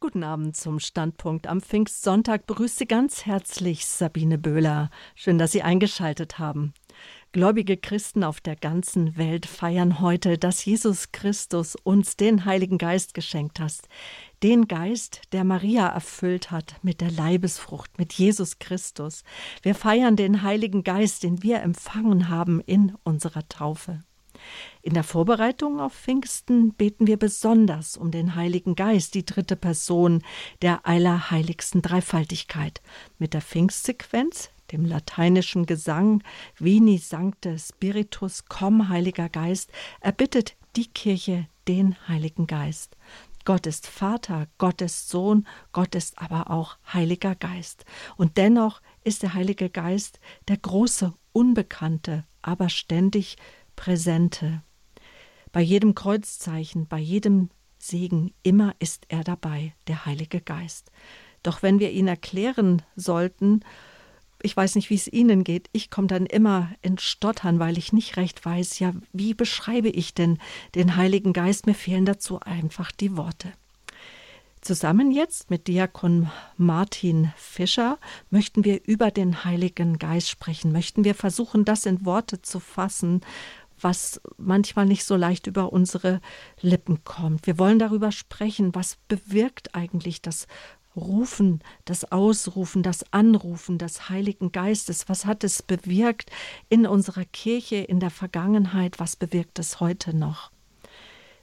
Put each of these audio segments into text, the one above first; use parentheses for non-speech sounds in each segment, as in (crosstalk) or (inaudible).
Guten Abend zum Standpunkt am Pfingstsonntag. Begrüße ganz herzlich Sabine Böhler. Schön, dass Sie eingeschaltet haben. Gläubige Christen auf der ganzen Welt feiern heute, dass Jesus Christus uns den Heiligen Geist geschenkt hat. Den Geist, der Maria erfüllt hat mit der Leibesfrucht, mit Jesus Christus. Wir feiern den Heiligen Geist, den wir empfangen haben in unserer Taufe. In der Vorbereitung auf Pfingsten beten wir besonders um den Heiligen Geist, die dritte Person der allerheiligsten Dreifaltigkeit. Mit der Pfingstsequenz, dem lateinischen Gesang Vini Sancte Spiritus, komm Heiliger Geist, erbittet die Kirche den Heiligen Geist. Gott ist Vater, Gott ist Sohn, Gott ist aber auch Heiliger Geist. Und dennoch ist der Heilige Geist der große, unbekannte, aber ständig Präsente. Bei jedem Kreuzzeichen, bei jedem Segen, immer ist er dabei, der Heilige Geist. Doch wenn wir ihn erklären sollten, ich weiß nicht, wie es Ihnen geht, ich komme dann immer ins Stottern, weil ich nicht recht weiß, ja, wie beschreibe ich denn den Heiligen Geist? Mir fehlen dazu einfach die Worte. Zusammen jetzt mit Diakon Martin Fischer möchten wir über den Heiligen Geist sprechen, möchten wir versuchen, das in Worte zu fassen, was manchmal nicht so leicht über unsere Lippen kommt. Wir wollen darüber sprechen, was bewirkt eigentlich das Rufen, das Ausrufen, das Anrufen des Heiligen Geistes. Was hat es bewirkt in unserer Kirche in der Vergangenheit? Was bewirkt es heute noch?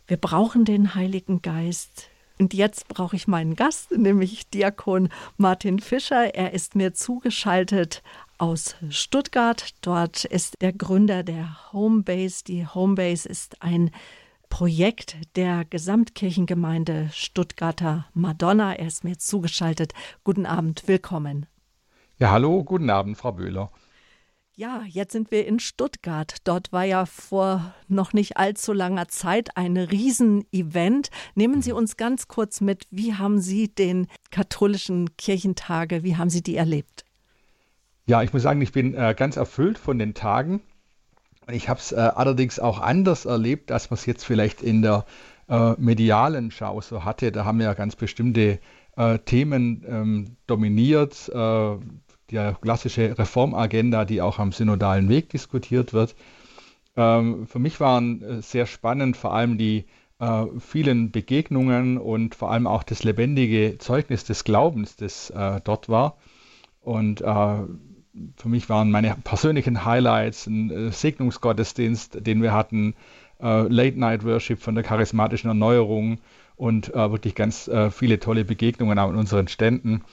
Wir brauchen den Heiligen Geist. Und jetzt brauche ich meinen Gast, nämlich Diakon Martin Fischer. Er ist mir zugeschaltet aus Stuttgart. Dort ist der Gründer der Homebase. Die Homebase ist ein Projekt der Gesamtkirchengemeinde Stuttgarter Madonna. Er ist mir zugeschaltet. Guten Abend, willkommen. Ja, hallo, guten Abend, Frau Böhler. Ja, jetzt sind wir in Stuttgart. Dort war ja vor noch nicht allzu langer Zeit ein Riesenevent. Nehmen Sie uns ganz kurz mit, wie haben Sie den katholischen Kirchentage, wie haben Sie die erlebt? Ja, ich muss sagen, ich bin äh, ganz erfüllt von den Tagen. Ich habe es äh, allerdings auch anders erlebt, als man es jetzt vielleicht in der äh, medialen Schau so hatte. Da haben ja ganz bestimmte äh, Themen ähm, dominiert. Äh, die klassische Reformagenda, die auch am synodalen Weg diskutiert wird. Ähm, für mich waren äh, sehr spannend vor allem die vielen Begegnungen und vor allem auch das lebendige Zeugnis des Glaubens, das dort war. Und für mich waren meine persönlichen Highlights ein äh, Segnungsgottesdienst, den wir hatten, äh, Late Night Worship von der charismatischen Erneuerung und äh, wirklich ganz viele tolle Begegnungen auch in unseren Ständen.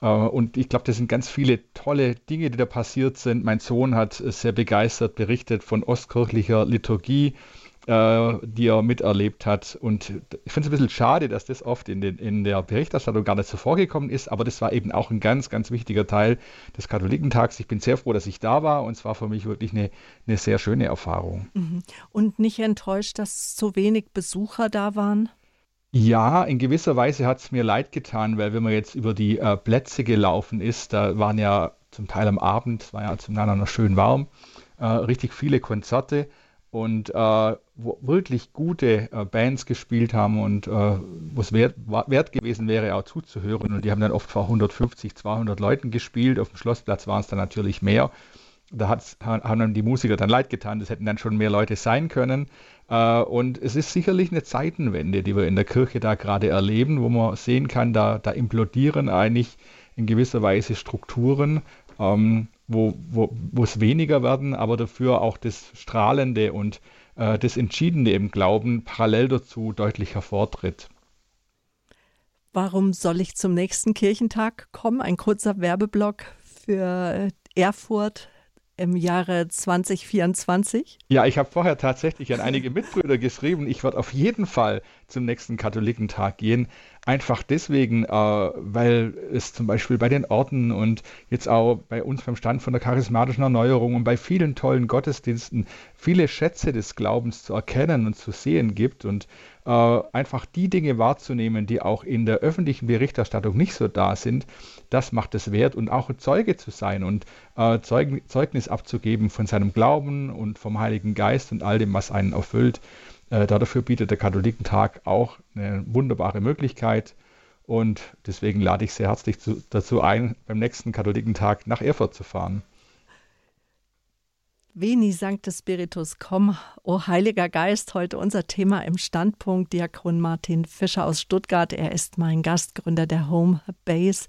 Und ich glaube, das sind ganz viele tolle Dinge, die da passiert sind. Mein Sohn hat sehr begeistert berichtet von ostkirchlicher Liturgie äh, die er miterlebt hat. Und ich finde es ein bisschen schade, dass das oft in, den, in der Berichterstattung gar nicht so vorgekommen ist, aber das war eben auch ein ganz, ganz wichtiger Teil des Katholikentags. Ich bin sehr froh, dass ich da war und es war für mich wirklich eine, eine sehr schöne Erfahrung. Mhm. Und nicht enttäuscht, dass so wenig Besucher da waren? Ja, in gewisser Weise hat es mir leid getan, weil wenn man jetzt über die äh, Plätze gelaufen ist, da waren ja zum Teil am Abend, es war ja zum Teil noch schön warm, äh, richtig viele Konzerte und äh, wo wirklich gute äh, Bands gespielt haben und äh, wo es wert, wert, gewesen wäre, auch zuzuhören. Und die haben dann oft vor 150, 200 Leuten gespielt. Auf dem Schlossplatz waren es dann natürlich mehr. Da haben dann die Musiker dann leid getan, das hätten dann schon mehr Leute sein können. Äh, und es ist sicherlich eine Zeitenwende, die wir in der Kirche da gerade erleben, wo man sehen kann, da, da implodieren eigentlich in gewisser Weise Strukturen. Ähm, wo, es weniger werden, aber dafür auch das Strahlende und äh, das Entschiedene im Glauben parallel dazu deutlich hervortritt. Warum soll ich zum nächsten Kirchentag kommen? Ein kurzer Werbeblock für Erfurt im Jahre 2024? Ja, ich habe vorher tatsächlich an einige Mitbrüder geschrieben, ich werde auf jeden Fall zum nächsten Katholikentag gehen. Einfach deswegen, äh, weil es zum Beispiel bei den Orten und jetzt auch bei uns beim Stand von der charismatischen Erneuerung und bei vielen tollen Gottesdiensten viele Schätze des Glaubens zu erkennen und zu sehen gibt und äh, einfach die Dinge wahrzunehmen, die auch in der öffentlichen Berichterstattung nicht so da sind, das macht es wert und auch Zeuge zu sein und äh, Zeug Zeugnis abzugeben von seinem Glauben und vom Heiligen Geist und all dem, was einen erfüllt. Äh, dafür bietet der Katholikentag auch eine wunderbare Möglichkeit. Und deswegen lade ich sehr herzlich zu, dazu ein, beim nächsten Katholikentag nach Erfurt zu fahren. Veni Sancte Spiritus, komm, o Heiliger Geist, heute unser Thema im Standpunkt. Diakon Martin Fischer aus Stuttgart, er ist mein Gastgründer der Home Base.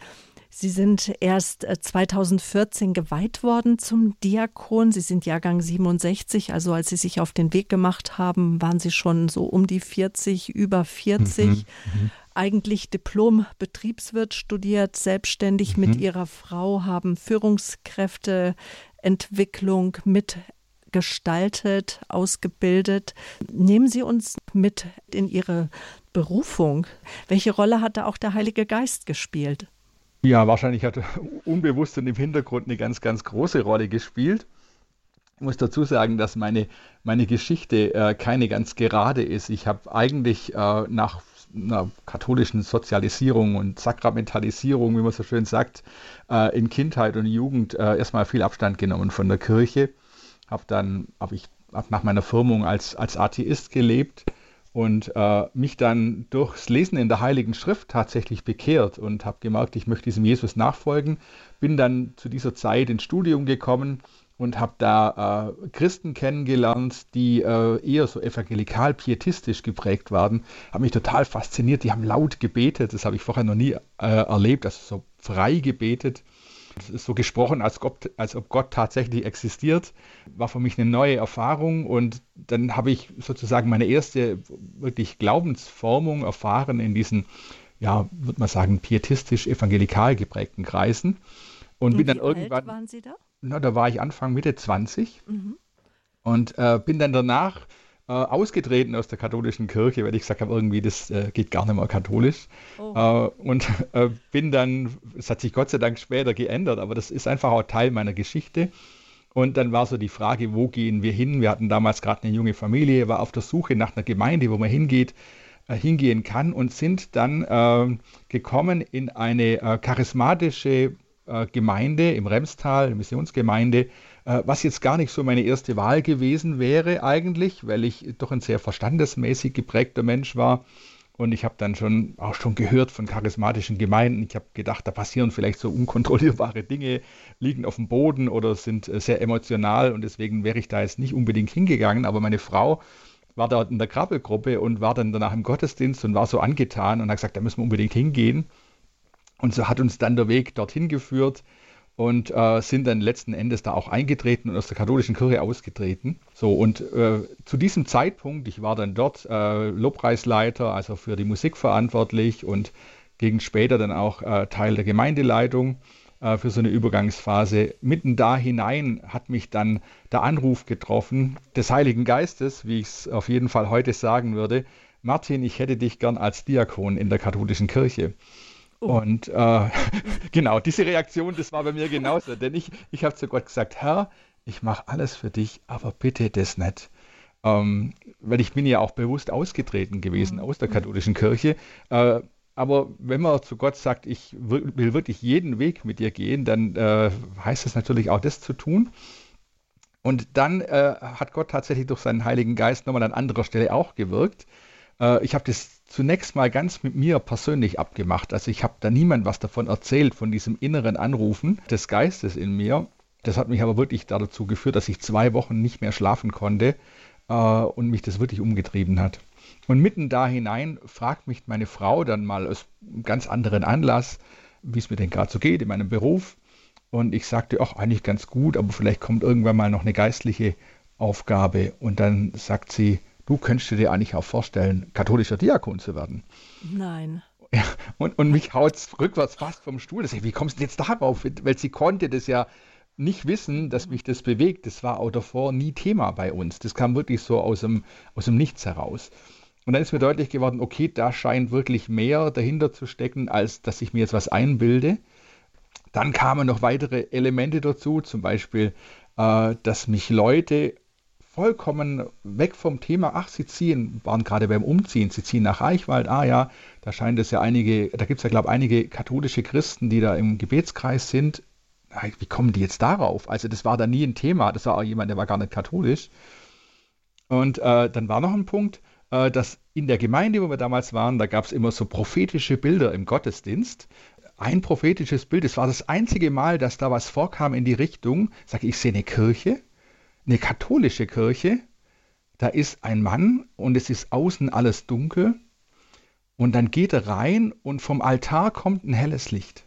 Sie sind erst 2014 äh, geweiht worden zum Diakon. Sie sind Jahrgang 67, also als Sie sich auf den Weg gemacht haben, waren Sie schon so um die 40, über 40. Mhm, mhm. Eigentlich Diplom-Betriebswirt studiert, selbstständig mhm. mit Ihrer Frau, haben Führungskräfteentwicklung mitgestaltet, ausgebildet. Nehmen Sie uns mit in Ihre Berufung. Welche Rolle hat da auch der Heilige Geist gespielt? Ja, wahrscheinlich hat (laughs) unbewusst und im Hintergrund eine ganz, ganz große Rolle gespielt. Ich muss dazu sagen, dass meine, meine Geschichte äh, keine ganz gerade ist. Ich habe eigentlich äh, nach einer katholischen Sozialisierung und Sakramentalisierung, wie man so schön sagt, äh, in Kindheit und Jugend äh, erstmal viel Abstand genommen von der Kirche. Habe dann, habe ich hab nach meiner Firmung als, als Atheist gelebt und äh, mich dann durchs Lesen in der Heiligen Schrift tatsächlich bekehrt und habe gemerkt, ich möchte diesem Jesus nachfolgen. Bin dann zu dieser Zeit ins Studium gekommen und habe da äh, Christen kennengelernt, die äh, eher so evangelikal-pietistisch geprägt waren. Habe mich total fasziniert. Die haben laut gebetet, das habe ich vorher noch nie äh, erlebt, also so frei gebetet so gesprochen, als ob, als ob Gott tatsächlich existiert, war für mich eine neue Erfahrung und dann habe ich sozusagen meine erste wirklich Glaubensformung erfahren in diesen, ja, würde man sagen, pietistisch-evangelikal geprägten Kreisen. Und, und bin dann irgendwann. waren Sie da? Na, da war ich Anfang, Mitte 20 mhm. und äh, bin dann danach äh, ausgetreten aus der katholischen Kirche, weil ich gesagt habe, irgendwie, das äh, geht gar nicht mehr katholisch. Oh. Äh, und (laughs) äh, bin dann, es hat sich Gott sei Dank später geändert, aber das ist einfach auch Teil meiner Geschichte. Und dann war so die Frage, wo gehen wir hin? Wir hatten damals gerade eine junge Familie, war auf der Suche nach einer Gemeinde, wo man hingeht, äh, hingehen kann und sind dann äh, gekommen in eine charismatische Gemeinde im Remstal, Missionsgemeinde, äh, was jetzt gar nicht so meine erste Wahl gewesen wäre eigentlich, weil ich doch ein sehr verstandesmäßig geprägter Mensch war. Und ich habe dann schon auch schon gehört von charismatischen Gemeinden. Ich habe gedacht, da passieren vielleicht so unkontrollierbare Dinge, liegen auf dem Boden oder sind äh, sehr emotional und deswegen wäre ich da jetzt nicht unbedingt hingegangen. Aber meine Frau war dort in der Krabbelgruppe und war dann danach im Gottesdienst und war so angetan und hat gesagt, da müssen wir unbedingt hingehen. Und so hat uns dann der Weg dorthin geführt und äh, sind dann letzten Endes da auch eingetreten und aus der katholischen Kirche ausgetreten. So, und äh, zu diesem Zeitpunkt, ich war dann dort äh, Lobpreisleiter, also für die Musik verantwortlich und gegen später dann auch äh, Teil der Gemeindeleitung äh, für so eine Übergangsphase. Mitten da hinein hat mich dann der Anruf getroffen des Heiligen Geistes, wie ich es auf jeden Fall heute sagen würde. Martin, ich hätte dich gern als Diakon in der katholischen Kirche. Oh. Und äh, (laughs) genau, diese Reaktion, das war bei mir genauso. Denn ich, ich habe zu Gott gesagt, Herr, ich mache alles für dich, aber bitte das nicht. Ähm, weil ich bin ja auch bewusst ausgetreten gewesen mhm. aus der katholischen Kirche. Äh, aber wenn man zu Gott sagt, ich will wirklich jeden Weg mit dir gehen, dann äh, heißt das natürlich auch das zu tun. Und dann äh, hat Gott tatsächlich durch seinen Heiligen Geist nochmal an anderer Stelle auch gewirkt. Äh, ich habe das zunächst mal ganz mit mir persönlich abgemacht. Also ich habe da niemand was davon erzählt, von diesem inneren Anrufen des Geistes in mir. Das hat mich aber wirklich dazu geführt, dass ich zwei Wochen nicht mehr schlafen konnte äh, und mich das wirklich umgetrieben hat. Und mitten da hinein fragt mich meine Frau dann mal aus einem ganz anderen Anlass, wie es mir denn gerade so geht in meinem Beruf. Und ich sagte, ach, eigentlich ganz gut, aber vielleicht kommt irgendwann mal noch eine geistliche Aufgabe. Und dann sagt sie, du könntest dir eigentlich auch vorstellen, katholischer Diakon zu werden. Nein. Ja, und, und mich haut es rückwärts fast vom Stuhl. Ich, wie kommst du denn jetzt darauf? Weil sie konnte das ja nicht wissen, dass mich das bewegt. Das war auch davor nie Thema bei uns. Das kam wirklich so aus dem, aus dem Nichts heraus. Und dann ist mir deutlich geworden, okay, da scheint wirklich mehr dahinter zu stecken, als dass ich mir jetzt was einbilde. Dann kamen noch weitere Elemente dazu, zum Beispiel, äh, dass mich Leute vollkommen weg vom Thema, ach, sie ziehen, waren gerade beim Umziehen, sie ziehen nach Reichwald, ah ja, da scheint es ja einige, da gibt es ja, glaube ich, einige katholische Christen, die da im Gebetskreis sind. Wie kommen die jetzt darauf? Also das war da nie ein Thema, das war auch jemand, der war gar nicht katholisch. Und äh, dann war noch ein Punkt, äh, dass in der Gemeinde, wo wir damals waren, da gab es immer so prophetische Bilder im Gottesdienst. Ein prophetisches Bild, es war das einzige Mal, dass da was vorkam in die Richtung, sage ich, sehe eine Kirche, eine katholische Kirche, da ist ein Mann und es ist außen alles dunkel und dann geht er rein und vom Altar kommt ein helles Licht.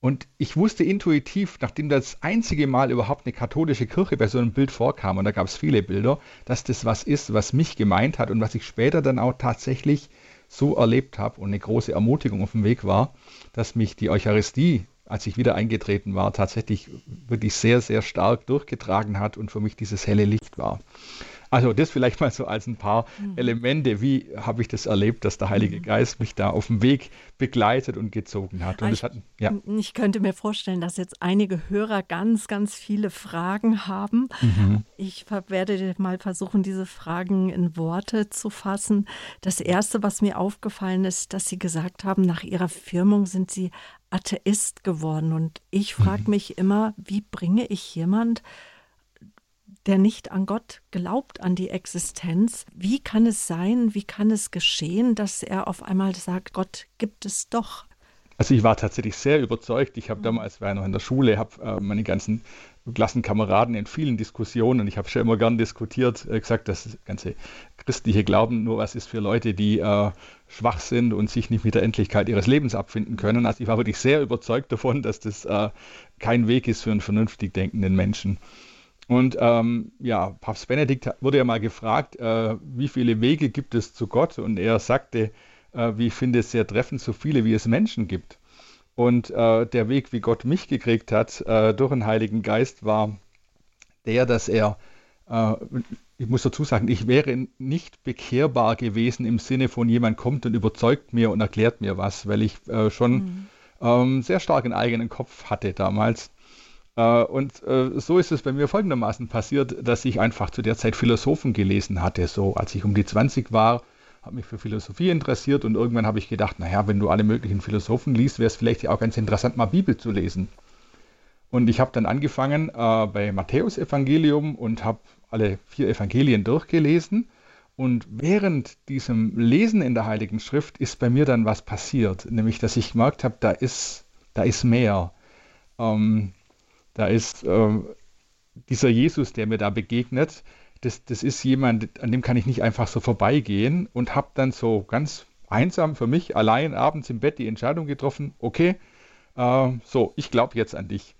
Und ich wusste intuitiv, nachdem das einzige Mal überhaupt eine katholische Kirche bei so einem Bild vorkam, und da gab es viele Bilder, dass das was ist, was mich gemeint hat und was ich später dann auch tatsächlich so erlebt habe und eine große Ermutigung auf dem Weg war, dass mich die Eucharistie, als ich wieder eingetreten war, tatsächlich wirklich sehr, sehr stark durchgetragen hat und für mich dieses helle Licht war. Also das vielleicht mal so als ein paar mhm. Elemente, wie habe ich das erlebt, dass der Heilige mhm. Geist mich da auf dem Weg begleitet und gezogen hat. Und ich, hat, ja. ich könnte mir vorstellen, dass jetzt einige Hörer ganz, ganz viele Fragen haben. Mhm. Ich werde mal versuchen, diese Fragen in Worte zu fassen. Das Erste, was mir aufgefallen ist, dass Sie gesagt haben, nach Ihrer Firmung sind Sie Atheist geworden. Und ich frage mhm. mich immer, wie bringe ich jemand der nicht an Gott glaubt, an die Existenz. Wie kann es sein, wie kann es geschehen, dass er auf einmal sagt, Gott gibt es doch? Also ich war tatsächlich sehr überzeugt. Ich habe mhm. damals, war noch in der Schule, habe äh, meine ganzen Klassenkameraden in vielen Diskussionen, ich habe schon immer gern diskutiert, äh, gesagt, dass das ganze christliche Glauben nur was ist für Leute, die äh, schwach sind und sich nicht mit der Endlichkeit ihres Lebens abfinden können. Also ich war wirklich sehr überzeugt davon, dass das äh, kein Weg ist für einen vernünftig denkenden Menschen. Und ähm, ja, Papst Benedikt wurde ja mal gefragt, äh, wie viele Wege gibt es zu Gott? Und er sagte, äh, wie ich finde es sehr treffend, so viele wie es Menschen gibt. Und äh, der Weg, wie Gott mich gekriegt hat äh, durch den Heiligen Geist, war der, dass er, äh, ich muss dazu sagen, ich wäre nicht bekehrbar gewesen im Sinne von jemand kommt und überzeugt mir und erklärt mir was, weil ich äh, schon mhm. ähm, sehr stark einen eigenen Kopf hatte damals. Äh, und äh, so ist es bei mir folgendermaßen passiert, dass ich einfach zu der Zeit Philosophen gelesen hatte. So als ich um die 20 war, habe mich für Philosophie interessiert und irgendwann habe ich gedacht, naja, wenn du alle möglichen Philosophen liest, wäre es vielleicht ja auch ganz interessant, mal Bibel zu lesen. Und ich habe dann angefangen äh, bei Matthäus Evangelium und habe alle vier Evangelien durchgelesen. Und während diesem Lesen in der Heiligen Schrift ist bei mir dann was passiert, nämlich dass ich gemerkt habe, da ist, da ist mehr. Ähm, da ist äh, dieser Jesus, der mir da begegnet, das, das ist jemand, an dem kann ich nicht einfach so vorbeigehen und habe dann so ganz einsam für mich allein abends im Bett die Entscheidung getroffen, okay, äh, so, ich glaube jetzt an dich.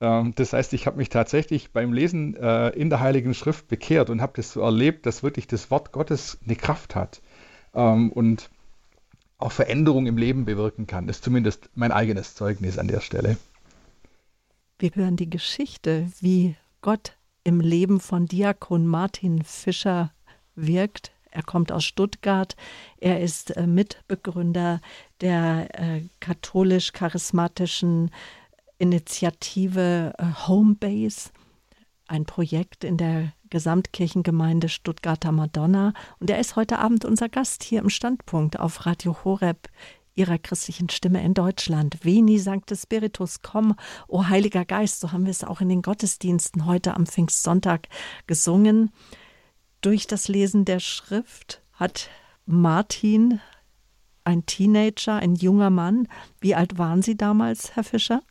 Äh, das heißt, ich habe mich tatsächlich beim Lesen äh, in der Heiligen Schrift bekehrt und habe das so erlebt, dass wirklich das Wort Gottes eine Kraft hat ähm, und auch Veränderung im Leben bewirken kann. Das ist zumindest mein eigenes Zeugnis an der Stelle. Wir hören die Geschichte, wie Gott im Leben von Diakon Martin Fischer wirkt. Er kommt aus Stuttgart. Er ist äh, Mitbegründer der äh, katholisch-charismatischen Initiative äh, Homebase, ein Projekt in der Gesamtkirchengemeinde Stuttgarter Madonna. Und er ist heute Abend unser Gast hier im Standpunkt auf Radio Horeb ihrer christlichen Stimme in Deutschland. Veni Sancte Spiritus, komm, o Heiliger Geist, so haben wir es auch in den Gottesdiensten heute am Pfingstsonntag gesungen. Durch das Lesen der Schrift hat Martin, ein Teenager, ein junger Mann, wie alt waren Sie damals, Herr Fischer?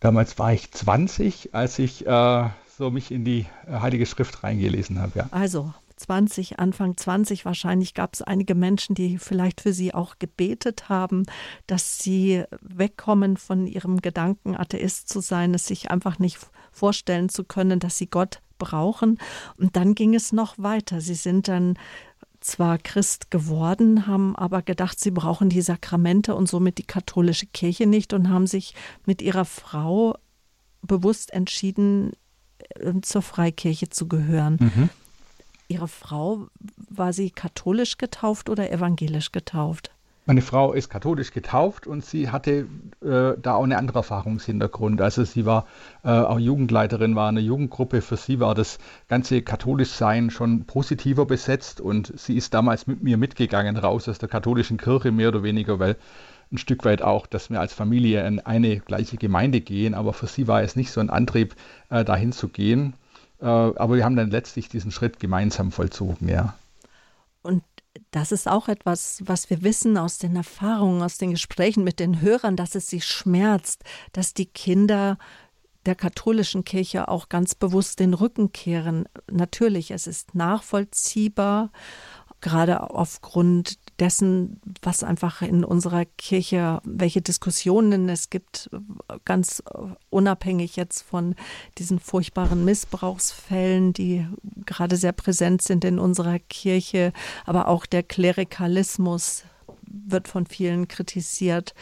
Damals war ich 20, als ich äh, so mich in die äh, Heilige Schrift reingelesen habe. Ja. Also 20, Anfang 20 wahrscheinlich gab es einige Menschen, die vielleicht für sie auch gebetet haben, dass sie wegkommen von ihrem Gedanken, Atheist zu sein, es sich einfach nicht vorstellen zu können, dass sie Gott brauchen. Und dann ging es noch weiter. Sie sind dann zwar Christ geworden, haben aber gedacht, sie brauchen die Sakramente und somit die katholische Kirche nicht und haben sich mit ihrer Frau bewusst entschieden, äh, zur Freikirche zu gehören. Mhm. Ihre Frau, war sie katholisch getauft oder evangelisch getauft? Meine Frau ist katholisch getauft und sie hatte äh, da auch einen anderen Erfahrungshintergrund. Also sie war äh, auch Jugendleiterin, war eine Jugendgruppe. Für sie war das ganze Katholischsein schon positiver besetzt und sie ist damals mit mir mitgegangen raus aus der katholischen Kirche mehr oder weniger, weil ein Stück weit auch, dass wir als Familie in eine gleiche Gemeinde gehen. Aber für sie war es nicht so ein Antrieb, äh, dahin zu gehen. Äh, aber wir haben dann letztlich diesen Schritt gemeinsam vollzogen, ja. Und das ist auch etwas, was wir wissen aus den Erfahrungen, aus den Gesprächen mit den Hörern, dass es sie schmerzt, dass die Kinder der katholischen Kirche auch ganz bewusst den Rücken kehren. Natürlich, es ist nachvollziehbar, gerade aufgrund dessen, was einfach in unserer Kirche, welche Diskussionen es gibt, ganz unabhängig jetzt von diesen furchtbaren Missbrauchsfällen, die gerade sehr präsent sind in unserer Kirche, aber auch der Klerikalismus wird von vielen kritisiert.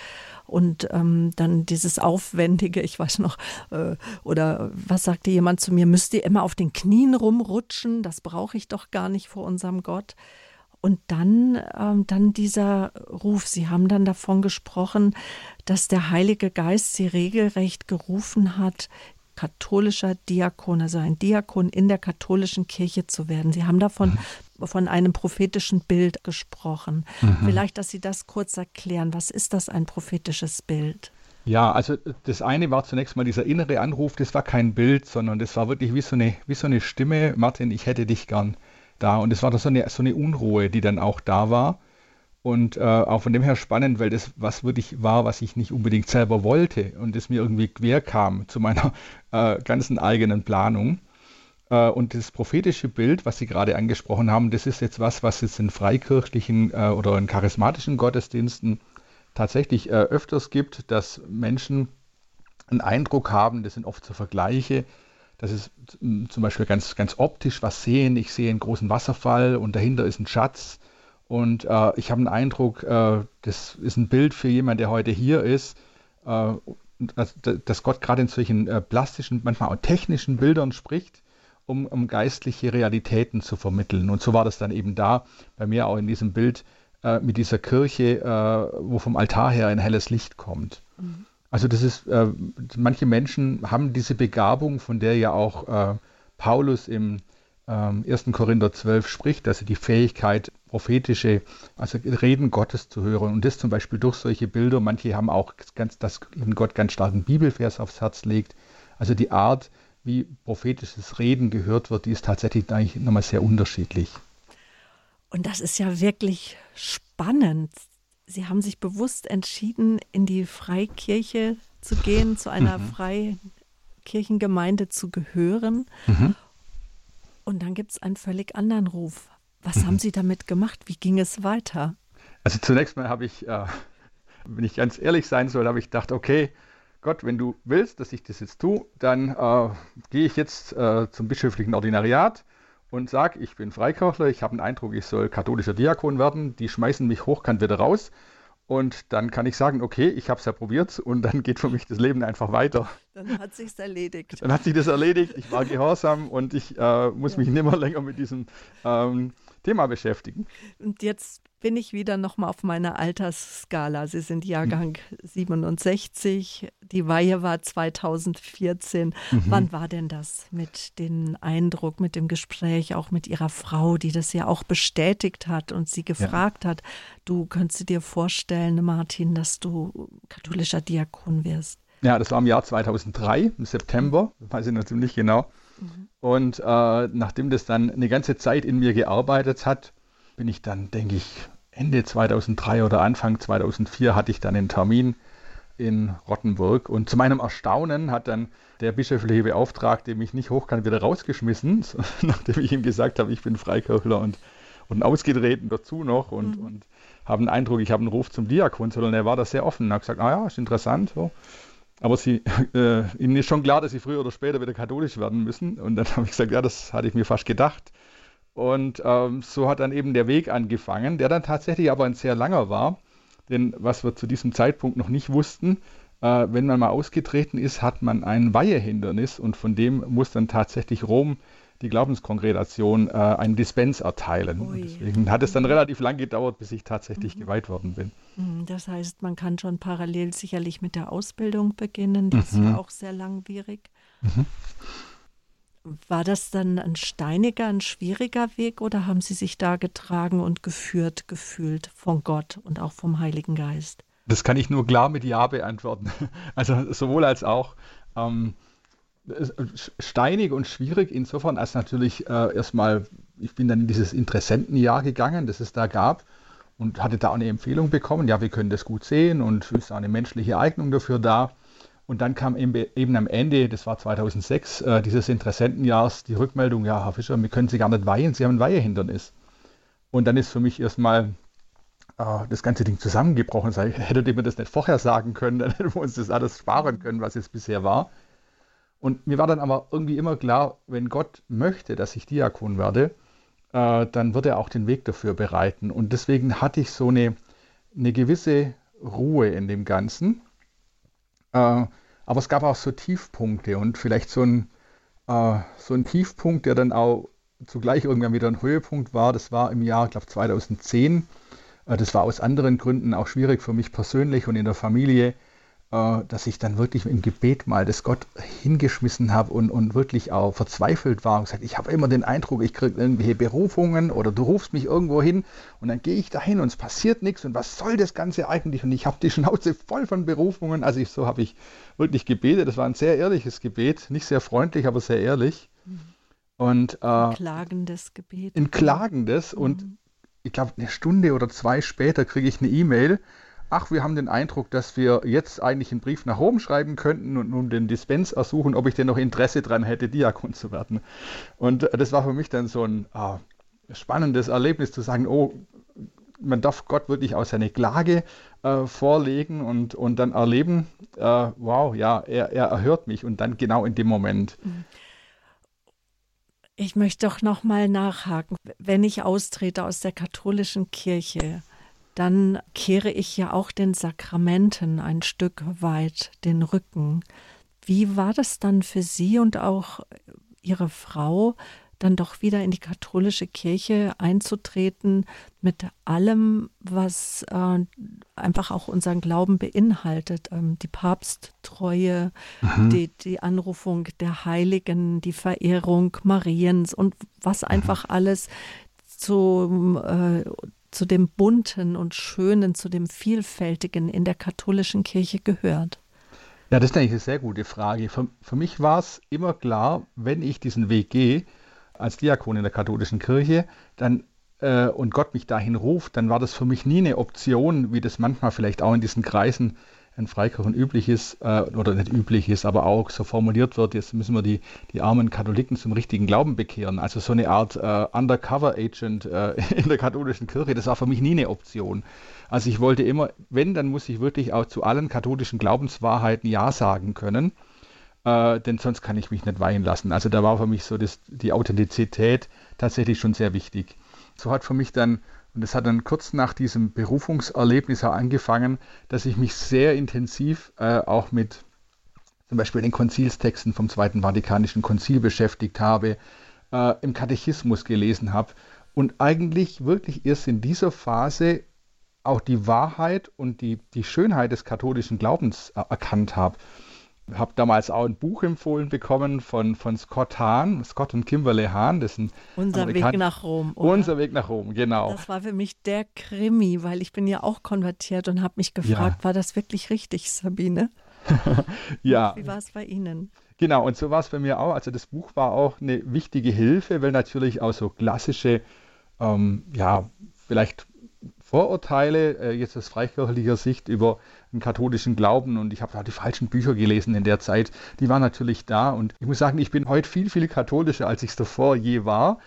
Und ähm, dann dieses Aufwendige, ich weiß noch, äh, oder was sagte jemand zu mir, müsst ihr immer auf den Knien rumrutschen, das brauche ich doch gar nicht vor unserem Gott. Und dann, ähm, dann dieser Ruf. Sie haben dann davon gesprochen, dass der Heilige Geist Sie regelrecht gerufen hat, katholischer Diakon, also ein Diakon in der katholischen Kirche zu werden. Sie haben davon mhm. von einem prophetischen Bild gesprochen. Mhm. Vielleicht, dass Sie das kurz erklären. Was ist das ein prophetisches Bild? Ja, also das eine war zunächst mal dieser innere Anruf, das war kein Bild, sondern das war wirklich wie so eine, wie so eine Stimme, Martin, ich hätte dich gern da. Und es war so eine, so eine Unruhe, die dann auch da war. Und äh, auch von dem her spannend, weil das was wirklich war, was ich nicht unbedingt selber wollte und es mir irgendwie quer kam zu meiner (laughs) äh, ganzen eigenen Planung. Äh, und das prophetische Bild, was Sie gerade angesprochen haben, das ist jetzt was, was jetzt in freikirchlichen äh, oder in charismatischen Gottesdiensten tatsächlich äh, öfters gibt, dass Menschen einen Eindruck haben, das sind oft so Vergleiche, das ist zum Beispiel ganz, ganz optisch was sehen. Ich sehe einen großen Wasserfall und dahinter ist ein Schatz. Und äh, ich habe einen Eindruck, äh, das ist ein Bild für jemanden, der heute hier ist, äh, dass Gott gerade in solchen äh, plastischen, manchmal auch technischen Bildern spricht, um, um, geistliche Realitäten zu vermitteln. Und so war das dann eben da, bei mir auch in diesem Bild äh, mit dieser Kirche, äh, wo vom Altar her ein helles Licht kommt. Mhm. Also das ist, äh, manche Menschen haben diese Begabung, von der ja auch äh, Paulus im äh, 1. Korinther 12 spricht, also die Fähigkeit, prophetische, also Reden Gottes zu hören. Und das zum Beispiel durch solche Bilder. Manche haben auch ganz, dass ihnen Gott ganz starken Bibelvers aufs Herz legt. Also die Art, wie prophetisches Reden gehört wird, die ist tatsächlich eigentlich nochmal sehr unterschiedlich. Und das ist ja wirklich spannend, Sie haben sich bewusst entschieden, in die Freikirche zu gehen, zu einer mhm. Freikirchengemeinde zu gehören. Mhm. Und dann gibt es einen völlig anderen Ruf. Was mhm. haben Sie damit gemacht? Wie ging es weiter? Also zunächst mal habe ich, äh, wenn ich ganz ehrlich sein soll, habe ich gedacht, okay, Gott, wenn du willst, dass ich das jetzt tue, dann äh, gehe ich jetzt äh, zum bischöflichen Ordinariat und sage, ich bin Freikirchler, ich habe den Eindruck, ich soll katholischer Diakon werden, die schmeißen mich hochkant wieder raus und dann kann ich sagen, okay, ich habe es ja probiert und dann geht für mich das Leben einfach weiter. Dann hat sich's erledigt. Dann hat sich das erledigt, ich war gehorsam und ich äh, muss ja. mich nicht mehr länger mit diesem ähm, Thema beschäftigen. Und jetzt bin ich wieder nochmal auf meiner Altersskala. Sie sind Jahrgang mhm. 67, die Weihe war 2014. Mhm. Wann war denn das mit dem Eindruck, mit dem Gespräch, auch mit Ihrer Frau, die das ja auch bestätigt hat und Sie gefragt ja. hat, du könntest dir vorstellen, Martin, dass du katholischer Diakon wirst? Ja, das war im Jahr 2003, im September, weiß ich natürlich nicht genau. Mhm. Und äh, nachdem das dann eine ganze Zeit in mir gearbeitet hat, bin ich dann, denke ich, Ende 2003 oder Anfang 2004 hatte ich dann einen Termin in Rottenburg und zu meinem Erstaunen hat dann der bischöfliche Beauftragte mich nicht hochkant wieder rausgeschmissen, (laughs) nachdem ich ihm gesagt habe, ich bin Freikirchler und, und ausgetreten dazu noch und, mhm. und habe den Eindruck, ich habe einen Ruf zum Diakon, sondern er war da sehr offen und hat gesagt, ah ja, ist interessant. So. Aber sie, (laughs) äh, ihnen ist schon klar, dass sie früher oder später wieder katholisch werden müssen. Und dann habe ich gesagt, ja, das hatte ich mir fast gedacht. Und ähm, so hat dann eben der Weg angefangen, der dann tatsächlich aber ein sehr langer war. Denn was wir zu diesem Zeitpunkt noch nicht wussten, äh, wenn man mal ausgetreten ist, hat man ein Weihehindernis und von dem muss dann tatsächlich Rom die Glaubenskongregation äh, einen Dispens erteilen. Deswegen hat es dann relativ lang gedauert, bis ich tatsächlich mhm. geweiht worden bin. Mhm, das heißt, man kann schon parallel sicherlich mit der Ausbildung beginnen. Die mhm. ist ja mhm. auch sehr langwierig. Mhm. War das dann ein steiniger, ein schwieriger Weg oder haben Sie sich da getragen und geführt, gefühlt von Gott und auch vom Heiligen Geist? Das kann ich nur klar mit Ja beantworten. (laughs) Also sowohl als auch. Ähm, steinig und schwierig insofern, als natürlich äh, erstmal, ich bin dann in dieses Interessentenjahr gegangen, das es da gab und hatte da auch eine Empfehlung bekommen, ja, wir können das gut sehen und ist auch eine menschliche Eignung dafür da. Und dann kam eben am Ende, das war 2006, äh, dieses Interessentenjahrs, die Rückmeldung, ja, Herr Fischer, wir können Sie gar nicht weihen, Sie haben ein Weihehindernis. Und dann ist für mich erstmal äh, das ganze Ding zusammengebrochen. Sag ich, hättet ihr mir das nicht vorher sagen können, (laughs) dann hätten wir uns das alles sparen können, was jetzt bisher war. Und mir war dann aber irgendwie immer klar, wenn Gott möchte, dass ich Diakon werde, äh, dann wird er auch den Weg dafür bereiten. Und deswegen hatte ich so eine, eine gewisse Ruhe in dem Ganzen. Äh, aber es gab auch so Tiefpunkte und vielleicht so ein, äh, so ein Tiefpunkt, der dann auch zugleich irgendwann wieder ein Höhepunkt war. Das war im Jahr, glaube 2010. Äh, das war aus anderen Gründen auch schwierig für mich persönlich und in der Familie. Äh, dass ich dann wirklich im Gebet mal das Gott hingeschmissen habe und, und wirklich auch verzweifelt war und gesagt, ich habe immer den Eindruck, ich kriege irgendwelche Berufungen oder du rufst mich irgendwo hin und dann gehe ich dahin und es passiert nichts und was soll das Ganze eigentlich? Und ich habe die Schnauze voll von Berufungen. Also ich, so habe ich wirklich gebetet. Das war ein sehr ehrliches Gebet, nicht sehr freundlich, aber sehr ehrlich. Mhm. Und, äh, ein klagendes Gebet. Ein klagendes mhm. und ich glaube, eine Stunde oder zwei später kriege ich eine E-Mail ach, wir haben den Eindruck, dass wir jetzt eigentlich einen Brief nach Rom schreiben könnten und nun den Dispens ersuchen, ob ich denn noch Interesse daran hätte, Diakon zu werden. Und das war für mich dann so ein ah, spannendes Erlebnis zu sagen, oh, man darf Gott wirklich auch seine Klage äh, vorlegen und, und dann erleben, äh, wow, ja, er, er erhört mich und dann genau in dem Moment. Ich möchte doch noch mal nachhaken. Wenn ich austrete aus der katholischen Kirche, dann kehre ich ja auch den Sakramenten ein Stück weit den Rücken. Wie war das dann für Sie und auch Ihre Frau, dann doch wieder in die katholische Kirche einzutreten mit allem, was äh, einfach auch unseren Glauben beinhaltet. Ähm, die Papsttreue, mhm. die, die Anrufung der Heiligen, die Verehrung Mariens und was mhm. einfach alles zum, äh, zu dem Bunten und Schönen, zu dem Vielfältigen in der katholischen Kirche gehört? Ja, das ist eigentlich eine sehr gute Frage. Für, für mich war es immer klar, wenn ich diesen Weg gehe, als Diakon in der katholischen Kirche, dann äh, und Gott mich dahin ruft, dann war das für mich nie eine Option, wie das manchmal vielleicht auch in diesen Kreisen in Freikirchen üblich ist, äh, oder nicht üblich ist, aber auch so formuliert wird, jetzt müssen wir die, die armen Katholiken zum richtigen Glauben bekehren. Also so eine Art äh, Undercover-Agent äh, (laughs) in der katholischen Kirche, das war für mich nie eine Option. Also ich wollte immer, wenn, dann muss ich wirklich auch zu allen katholischen Glaubenswahrheiten Ja sagen können, äh, denn sonst kann ich mich nicht weihen lassen. Also da war für mich so das, die Authentizität tatsächlich schon sehr wichtig. So hat für mich dann und es hat dann kurz nach diesem Berufungserlebnis auch angefangen, dass ich mich sehr intensiv äh, auch mit zum Beispiel den Konzilstexten vom Zweiten Vatikanischen Konzil beschäftigt habe, äh, im Katechismus gelesen habe und eigentlich wirklich erst in dieser Phase auch die Wahrheit und die, die Schönheit des katholischen Glaubens erkannt habe habe damals auch ein Buch empfohlen bekommen von, von Scott Hahn, Scott und Kimberly Hahn. Das sind Unser Weg nach Rom. Oder? Unser Weg nach Rom, genau. Das war für mich der Krimi, weil ich bin ja auch konvertiert und habe mich gefragt, ja. war das wirklich richtig, Sabine? (laughs) ja. Wie war es bei Ihnen? Genau, und so war es bei mir auch. Also das Buch war auch eine wichtige Hilfe, weil natürlich auch so klassische, ähm, ja, vielleicht Vorurteile, äh, jetzt aus freikirchlicher Sicht über den katholischen Glauben und ich habe da die falschen Bücher gelesen in der Zeit, die waren natürlich da und ich muss sagen, ich bin heute viel, viel katholischer, als ich es davor je war,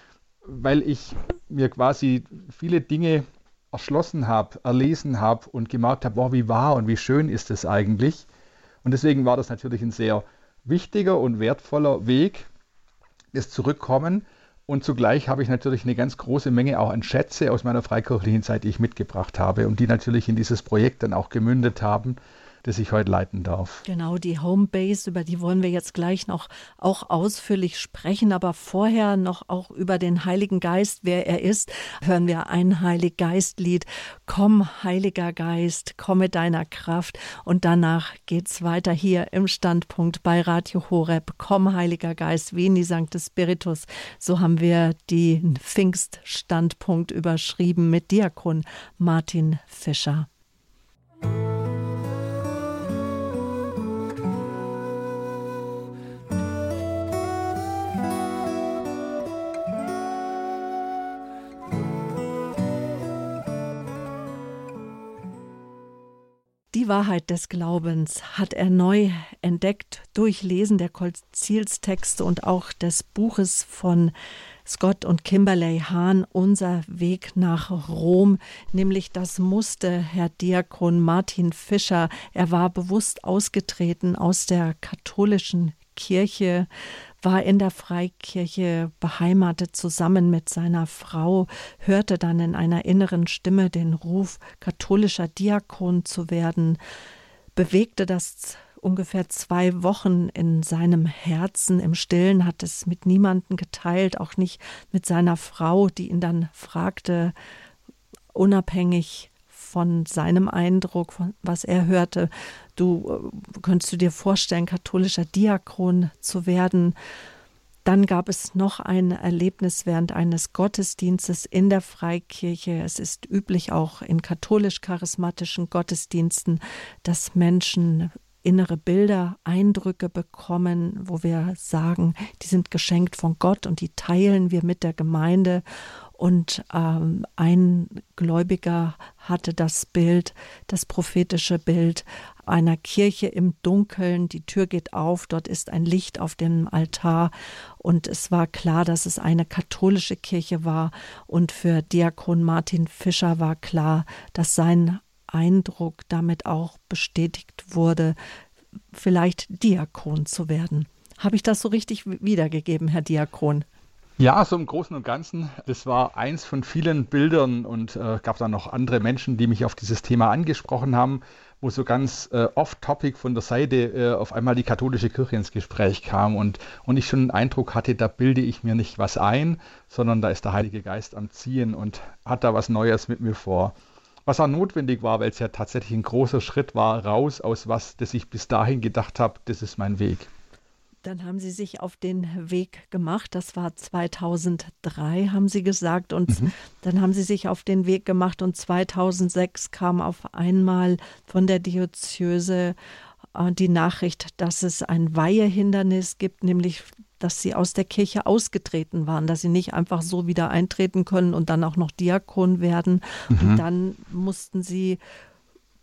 weil ich mir quasi viele Dinge erschlossen habe, erlesen habe und gemerkt habe, wow, wie wahr und wie schön ist es eigentlich. Und deswegen war das natürlich ein sehr wichtiger und wertvoller Weg, das Zurückkommen und zugleich habe ich natürlich eine ganz große Menge auch an Schätze aus meiner freikirchlichen Zeit, die ich mitgebracht habe und die natürlich in dieses Projekt dann auch gemündet haben das ich heute leiten darf. Genau, die Homebase, über die wollen wir jetzt gleich noch auch ausführlich sprechen, aber vorher noch auch über den Heiligen Geist, wer er ist, hören wir ein Heilig Geistlied. Komm, Heiliger Geist, komme deiner Kraft und danach geht's weiter hier im Standpunkt bei Radio Horeb. Komm, Heiliger Geist, Veni Sancte Spiritus. So haben wir den Pfingststandpunkt überschrieben mit Diakon Martin Fischer. Die Wahrheit des Glaubens hat er neu entdeckt durch Lesen der Konzilstexte und auch des Buches von Scott und Kimberley Hahn Unser Weg nach Rom, nämlich das musste Herr Diakon Martin Fischer. Er war bewusst ausgetreten aus der katholischen Kirche, war in der Freikirche beheimatet zusammen mit seiner Frau, hörte dann in einer inneren Stimme den Ruf, katholischer Diakon zu werden, bewegte das ungefähr zwei Wochen in seinem Herzen. Im Stillen, hat es mit niemandem geteilt, auch nicht mit seiner Frau, die ihn dann fragte, unabhängig von seinem Eindruck, von was er hörte, du äh, könntest du dir vorstellen, katholischer Diakon zu werden. Dann gab es noch ein Erlebnis während eines Gottesdienstes in der Freikirche. Es ist üblich auch in katholisch-charismatischen Gottesdiensten, dass Menschen innere Bilder, Eindrücke bekommen, wo wir sagen, die sind geschenkt von Gott und die teilen wir mit der Gemeinde. Und ähm, ein Gläubiger hatte das Bild, das prophetische Bild einer Kirche im Dunkeln. Die Tür geht auf, dort ist ein Licht auf dem Altar. Und es war klar, dass es eine katholische Kirche war. Und für Diakon Martin Fischer war klar, dass sein Eindruck damit auch bestätigt wurde, vielleicht Diakon zu werden. Habe ich das so richtig wiedergegeben, Herr Diakon? Ja, so im Großen und Ganzen. Das war eins von vielen Bildern und äh, gab dann noch andere Menschen, die mich auf dieses Thema angesprochen haben, wo so ganz äh, off-topic von der Seite äh, auf einmal die katholische Kirche ins Gespräch kam und, und ich schon den Eindruck hatte, da bilde ich mir nicht was ein, sondern da ist der Heilige Geist am Ziehen und hat da was Neues mit mir vor was auch notwendig war, weil es ja tatsächlich ein großer Schritt war, raus aus was, das ich bis dahin gedacht habe, das ist mein Weg. Dann haben Sie sich auf den Weg gemacht. Das war 2003, haben Sie gesagt. Und mhm. dann haben Sie sich auf den Weg gemacht. Und 2006 kam auf einmal von der Diözese äh, die Nachricht, dass es ein Weihehindernis gibt, nämlich dass sie aus der Kirche ausgetreten waren, dass sie nicht einfach so wieder eintreten können und dann auch noch Diakon werden. Mhm. Und dann mussten sie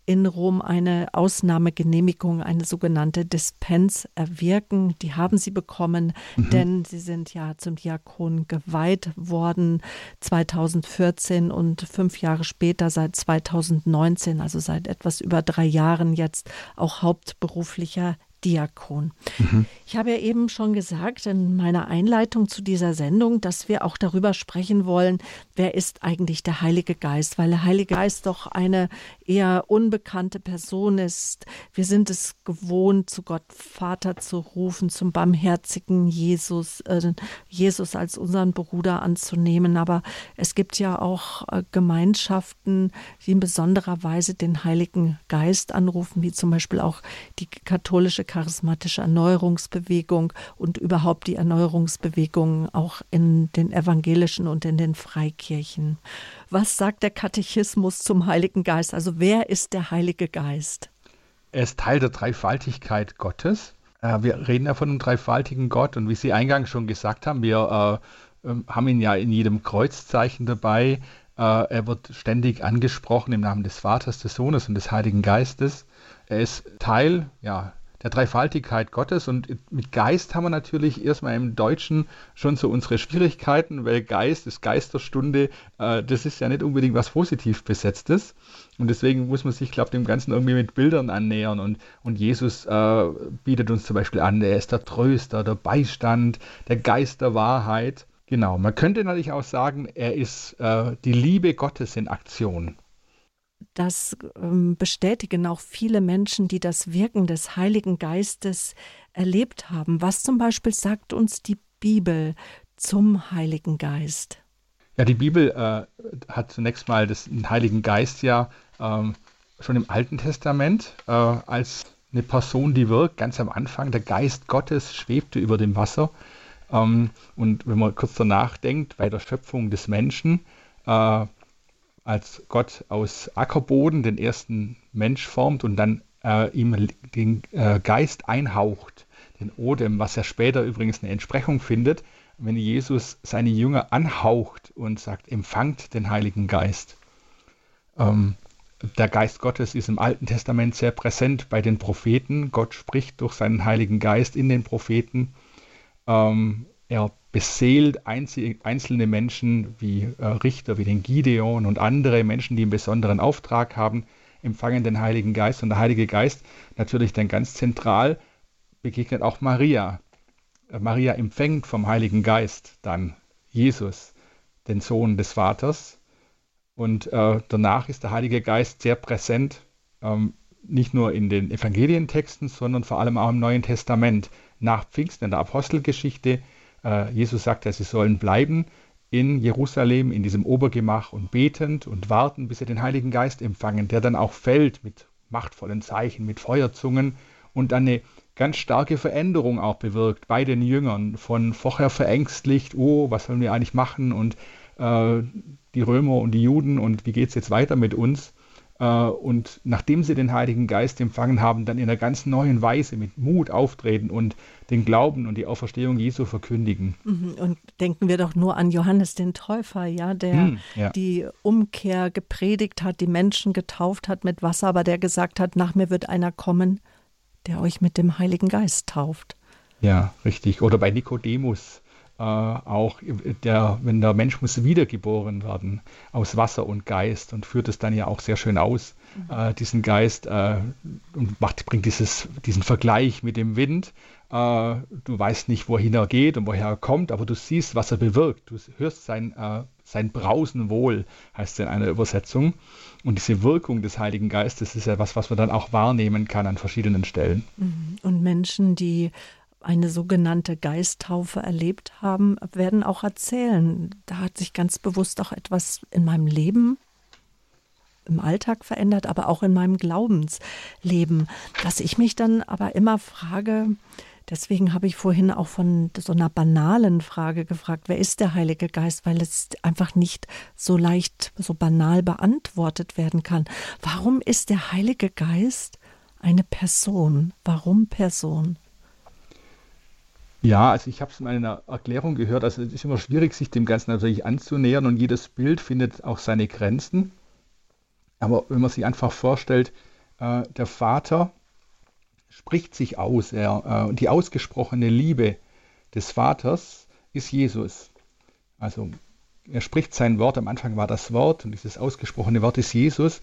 in Rom eine Ausnahmegenehmigung, eine sogenannte Dispens erwirken. Die haben sie bekommen, mhm. denn sie sind ja zum Diakon geweiht worden 2014 und fünf Jahre später, seit 2019, also seit etwas über drei Jahren jetzt auch hauptberuflicher Diakon. Mhm. Ich habe ja eben schon gesagt in meiner Einleitung zu dieser Sendung, dass wir auch darüber sprechen wollen, wer ist eigentlich der Heilige Geist, weil der Heilige Geist doch eine eher unbekannte Person ist. Wir sind es gewohnt, zu Gott Vater zu rufen, zum barmherzigen Jesus, äh, Jesus als unseren Bruder anzunehmen. Aber es gibt ja auch äh, Gemeinschaften, die in besonderer Weise den Heiligen Geist anrufen, wie zum Beispiel auch die katholische charismatische Erneuerungsbewegung und überhaupt die Erneuerungsbewegung auch in den evangelischen und in den Freikirchen. Was sagt der Katechismus zum Heiligen Geist? Also wer ist der Heilige Geist? Er ist Teil der Dreifaltigkeit Gottes. Äh, wir reden ja von einem dreifaltigen Gott und wie Sie eingangs schon gesagt haben, wir äh, ähm, haben ihn ja in jedem Kreuzzeichen dabei. Äh, er wird ständig angesprochen im Namen des Vaters, des Sohnes und des Heiligen Geistes. Er ist Teil ja, der Dreifaltigkeit Gottes. Und mit Geist haben wir natürlich erstmal im Deutschen schon so unsere Schwierigkeiten, weil Geist ist Geisterstunde, äh, das ist ja nicht unbedingt was positiv besetztes. Und deswegen muss man sich, glaube ich, dem Ganzen irgendwie mit Bildern annähern. Und, und Jesus äh, bietet uns zum Beispiel an, er ist der Tröster, der Beistand, der Geist der Wahrheit. Genau, man könnte natürlich auch sagen, er ist äh, die Liebe Gottes in Aktion. Das ähm, bestätigen auch viele Menschen, die das Wirken des Heiligen Geistes erlebt haben. Was zum Beispiel sagt uns die Bibel zum Heiligen Geist? Ja, die Bibel äh, hat zunächst mal das, den Heiligen Geist ja ähm, schon im Alten Testament äh, als eine Person, die wirkt. Ganz am Anfang, der Geist Gottes schwebte über dem Wasser. Ähm, und wenn man kurz danach denkt, bei der Schöpfung des Menschen, äh, als Gott aus Ackerboden den ersten Mensch formt und dann äh, ihm den äh, Geist einhaucht, den Odem, was ja später übrigens eine Entsprechung findet, wenn Jesus seine Jünger anhaucht und sagt, empfangt den Heiligen Geist. Ähm, der Geist Gottes ist im Alten Testament sehr präsent bei den Propheten. Gott spricht durch seinen Heiligen Geist in den Propheten. Ähm, er beseelt einzelne Menschen wie äh, Richter, wie den Gideon und andere Menschen, die einen besonderen Auftrag haben, empfangen den Heiligen Geist. Und der Heilige Geist natürlich dann ganz zentral begegnet auch Maria. Äh, Maria empfängt vom Heiligen Geist dann Jesus, den Sohn des Vaters. Und äh, danach ist der Heilige Geist sehr präsent, ähm, nicht nur in den Evangelientexten, sondern vor allem auch im Neuen Testament. Nach Pfingsten in der Apostelgeschichte, Jesus sagt, dass sie sollen bleiben in Jerusalem, in diesem Obergemach und betend und warten, bis sie den Heiligen Geist empfangen, der dann auch fällt mit machtvollen Zeichen, mit Feuerzungen und dann eine ganz starke Veränderung auch bewirkt bei den Jüngern, von vorher verängstlicht, oh, was sollen wir eigentlich machen und äh, die Römer und die Juden und wie geht es jetzt weiter mit uns? Äh, und nachdem sie den Heiligen Geist empfangen haben, dann in einer ganz neuen Weise mit Mut auftreten und den Glauben und die Auferstehung Jesu verkündigen. Mhm, und denken wir doch nur an Johannes den Täufer, ja, der hm, ja. die Umkehr gepredigt hat, die Menschen getauft hat mit Wasser, aber der gesagt hat, nach mir wird einer kommen, der euch mit dem Heiligen Geist tauft. Ja, richtig. Oder bei Nikodemus, auch der, wenn der Mensch muss wiedergeboren werden aus Wasser und Geist und führt es dann ja auch sehr schön aus, mhm. äh, diesen Geist äh, und macht, bringt dieses, diesen Vergleich mit dem Wind. Äh, du weißt nicht, wohin er geht und woher er kommt, aber du siehst, was er bewirkt. Du hörst sein, äh, sein Brausen wohl, heißt es in einer Übersetzung. Und diese Wirkung des Heiligen Geistes ist ja was, was man dann auch wahrnehmen kann an verschiedenen Stellen. Mhm. Und Menschen, die eine sogenannte Geisttaufe erlebt haben, werden auch erzählen, da hat sich ganz bewusst auch etwas in meinem Leben im Alltag verändert, aber auch in meinem Glaubensleben, dass ich mich dann aber immer frage, deswegen habe ich vorhin auch von so einer banalen Frage gefragt, wer ist der Heilige Geist, weil es einfach nicht so leicht, so banal beantwortet werden kann. Warum ist der Heilige Geist eine Person? Warum Person? Ja, also ich habe es in einer Erklärung gehört, also es ist immer schwierig, sich dem Ganzen natürlich anzunähern und jedes Bild findet auch seine Grenzen. Aber wenn man sich einfach vorstellt, äh, der Vater spricht sich aus, er, äh, die ausgesprochene Liebe des Vaters ist Jesus. Also er spricht sein Wort, am Anfang war das Wort und dieses ausgesprochene Wort ist Jesus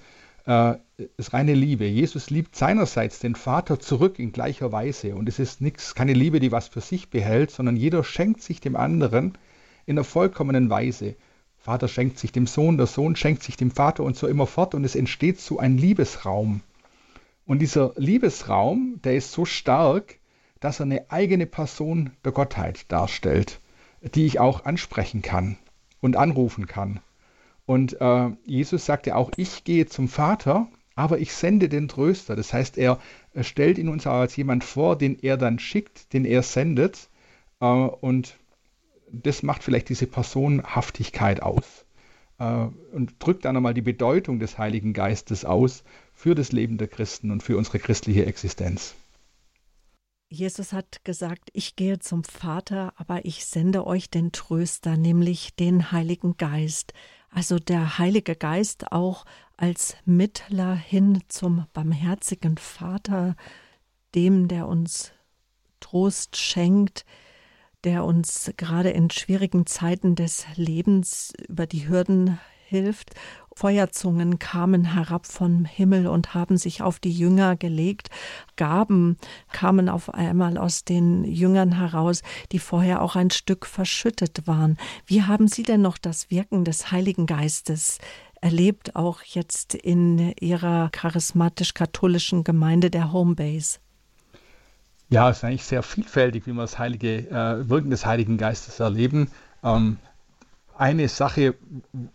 äh, ist reine Liebe. Jesus liebt seinerseits den Vater zurück in gleicher Weise. Und es ist nichts, keine Liebe, die was für sich behält, sondern jeder schenkt sich dem anderen in einer vollkommenen Weise. Vater schenkt sich dem Sohn, der Sohn schenkt sich dem Vater und so immer fort. Und es entsteht so ein Liebesraum. Und dieser Liebesraum, der ist so stark, dass er eine eigene Person der Gottheit darstellt, die ich auch ansprechen kann und anrufen kann. Und äh, Jesus sagte auch, ich gehe zum Vater, aber ich sende den Tröster. Das heißt, er, stellt ihn uns als jemand vor, den er dann schickt, den er sendet. Äh, und das macht vielleicht diese Personhaftigkeit aus äh, und drückt dann nochmal die Bedeutung des Heiligen Geistes aus für das Leben der Christen und für unsere christliche Existenz. Jesus hat gesagt, ich gehe zum Vater, aber ich sende euch den Tröster, nämlich den Heiligen Geist. Also der Heilige Geist auch als Mittler hin zum barmherzigen Vater, dem, der uns Trost schenkt, der uns gerade in schwierigen Zeiten des Lebens über die Hürden hilft Feuerzungen kamen herab vom Himmel und haben sich auf die Jünger gelegt. Gaben kamen auf einmal aus den Jüngern heraus, die vorher auch ein Stück verschüttet waren. Wie haben Sie denn noch das Wirken des Heiligen Geistes erlebt, auch jetzt in Ihrer charismatisch-katholischen Gemeinde der Homebase? Ja, es ist eigentlich sehr vielfältig, wie wir das heilige äh, Wirken des Heiligen Geistes erleben. Ähm, eine Sache,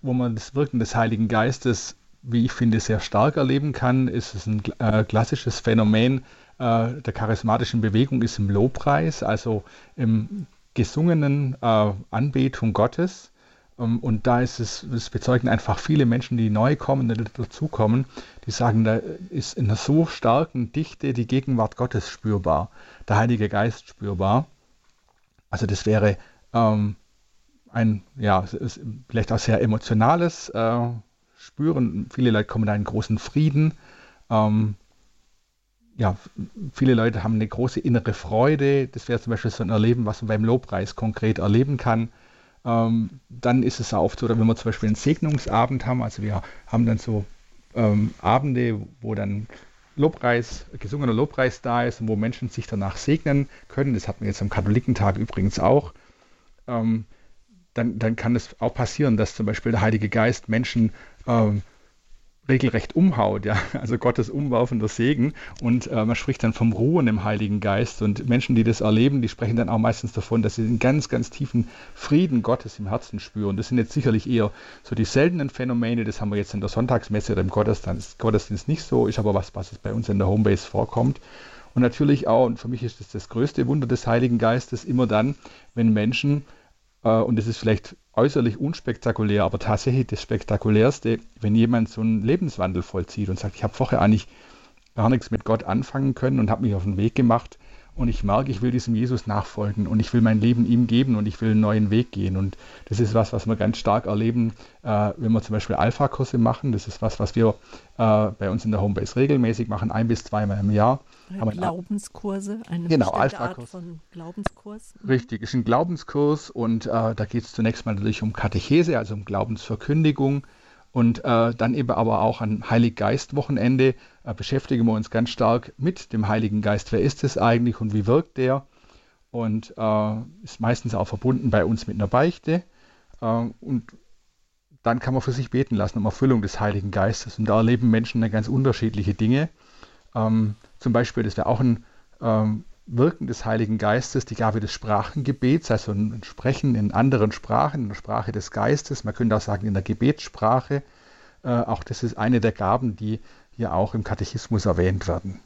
wo man das Wirken des Heiligen Geistes, wie ich finde, sehr stark erleben kann, ist es ein äh, klassisches Phänomen äh, der charismatischen Bewegung, ist im Lobpreis, also im gesungenen äh, Anbetung Gottes. Ähm, und da ist es, es bezeugen einfach viele Menschen, die neu kommen, die dazukommen, die sagen, da ist in einer so starken Dichte die Gegenwart Gottes spürbar, der Heilige Geist spürbar. Also das wäre ähm, ein, ja, vielleicht auch sehr emotionales, äh, spüren. Viele Leute kommen da in großen Frieden. Ähm, ja, viele Leute haben eine große innere Freude. Das wäre zum Beispiel so ein Erleben, was man beim Lobpreis konkret erleben kann. Ähm, dann ist es auch oft so, wenn wir zum Beispiel einen Segnungsabend haben, also wir haben dann so ähm, Abende, wo dann Lobpreis, gesungener Lobpreis da ist und wo Menschen sich danach segnen können. Das hatten wir jetzt am Katholikentag übrigens auch. Ähm, dann, dann kann es auch passieren, dass zum Beispiel der Heilige Geist Menschen ähm, regelrecht umhaut, ja, (laughs) also Gottes umwerfender Segen. Und äh, man spricht dann vom Ruhen im Heiligen Geist. Und Menschen, die das erleben, die sprechen dann auch meistens davon, dass sie einen ganz, ganz tiefen Frieden Gottes im Herzen spüren. Das sind jetzt sicherlich eher so die seltenen Phänomene, das haben wir jetzt in der Sonntagsmesse oder im Gottesdienst, Gottesdienst nicht so, ist aber was, was bei uns in der Homebase vorkommt. Und natürlich auch, und für mich ist das das größte Wunder des Heiligen Geistes, immer dann, wenn Menschen und es ist vielleicht äußerlich unspektakulär, aber tatsächlich das Spektakulärste, wenn jemand so einen Lebenswandel vollzieht und sagt, ich habe vorher eigentlich gar nichts mit Gott anfangen können und habe mich auf den Weg gemacht und ich merke, ich will diesem Jesus nachfolgen und ich will mein Leben ihm geben und ich will einen neuen Weg gehen. Und das ist was, was wir ganz stark erleben, äh, wenn wir zum Beispiel Alpha-Kurse machen. Das ist was, was wir äh, bei uns in der Homebase regelmäßig machen, ein bis zweimal im Jahr. Glaubenskurse, eine genau, Art von Glaubenskurs. Mhm. Richtig, ist ein Glaubenskurs und äh, da geht es zunächst mal natürlich um Katechese, also um Glaubensverkündigung. Und äh, dann eben aber auch an Heiliggeist-Wochenende äh, beschäftigen wir uns ganz stark mit dem Heiligen Geist. Wer ist es eigentlich und wie wirkt der? Und äh, ist meistens auch verbunden bei uns mit einer Beichte. Äh, und dann kann man für sich beten lassen um Erfüllung des Heiligen Geistes. Und da erleben Menschen ganz unterschiedliche Dinge. Ähm, zum Beispiel, das wäre auch ein ähm, Wirken des Heiligen Geistes, die Gabe des Sprachengebets, also ein Sprechen in anderen Sprachen, in der Sprache des Geistes, man könnte auch sagen in der Gebetssprache. Äh, auch das ist eine der Gaben, die hier auch im Katechismus erwähnt werden.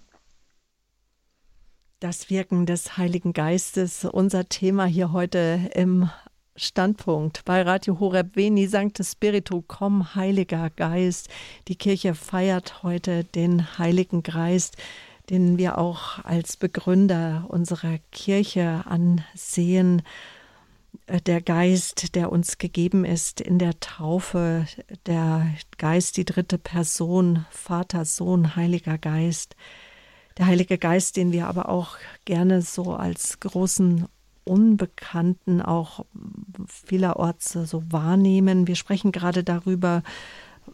Das Wirken des Heiligen Geistes, unser Thema hier heute im Standpunkt bei Radio Horeb Veni Sancte Spiritu, komm, Heiliger Geist. Die Kirche feiert heute den Heiligen Geist den wir auch als Begründer unserer Kirche ansehen. Der Geist, der uns gegeben ist in der Taufe, der Geist, die dritte Person, Vater, Sohn, Heiliger Geist. Der Heilige Geist, den wir aber auch gerne so als großen Unbekannten auch vielerorts so wahrnehmen. Wir sprechen gerade darüber,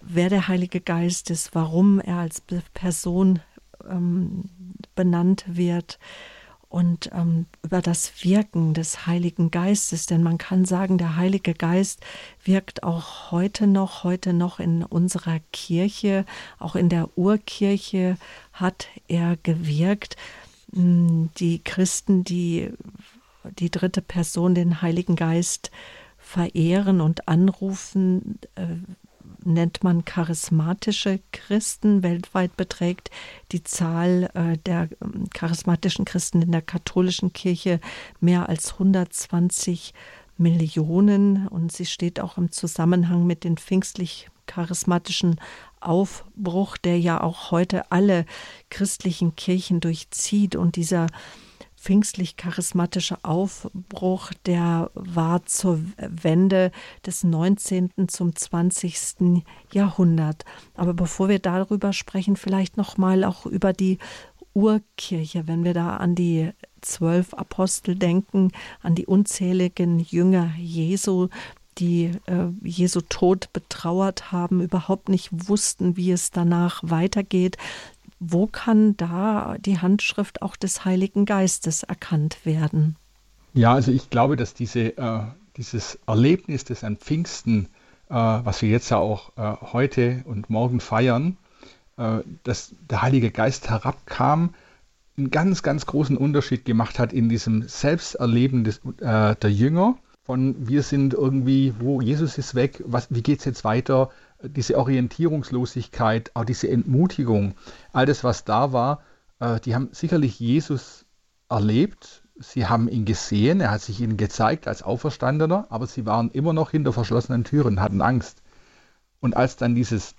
wer der Heilige Geist ist, warum er als Person ähm, benannt wird und ähm, über das Wirken des Heiligen Geistes. Denn man kann sagen, der Heilige Geist wirkt auch heute noch, heute noch in unserer Kirche, auch in der Urkirche hat er gewirkt. Hm, die Christen, die die dritte Person, den Heiligen Geist, verehren und anrufen, äh, nennt man charismatische Christen. Weltweit beträgt die Zahl äh, der ähm, charismatischen Christen in der katholischen Kirche mehr als 120 Millionen und sie steht auch im Zusammenhang mit den pfingstlich charismatischen Aufbruch, der ja auch heute alle christlichen Kirchen durchzieht und dieser pfingstlich-charismatische Aufbruch, der war zur Wende des 19. zum 20. Jahrhundert. Aber bevor wir darüber sprechen, vielleicht noch mal auch über die Urkirche, wenn wir da an die zwölf Apostel denken, an die unzähligen Jünger Jesu, die äh, Jesu Tod betrauert haben, überhaupt nicht wussten, wie es danach weitergeht, wo kann da die Handschrift auch des Heiligen Geistes erkannt werden? Ja, also ich glaube, dass diese, äh, dieses Erlebnis des an Pfingsten, äh, was wir jetzt ja auch äh, heute und morgen feiern, äh, dass der Heilige Geist herabkam, einen ganz, ganz großen Unterschied gemacht hat in diesem Selbsterleben des, äh, der Jünger. Von wir sind irgendwie, wo Jesus ist weg, was, wie geht es jetzt weiter? Diese Orientierungslosigkeit, auch diese Entmutigung, all das, was da war, äh, die haben sicherlich Jesus erlebt. Sie haben ihn gesehen, er hat sich ihnen gezeigt als Auferstandener, aber sie waren immer noch hinter verschlossenen Türen, hatten Angst. Und als dann dieses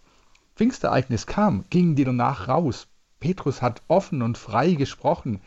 Pfingstereignis kam, gingen die danach raus. Petrus hat offen und frei gesprochen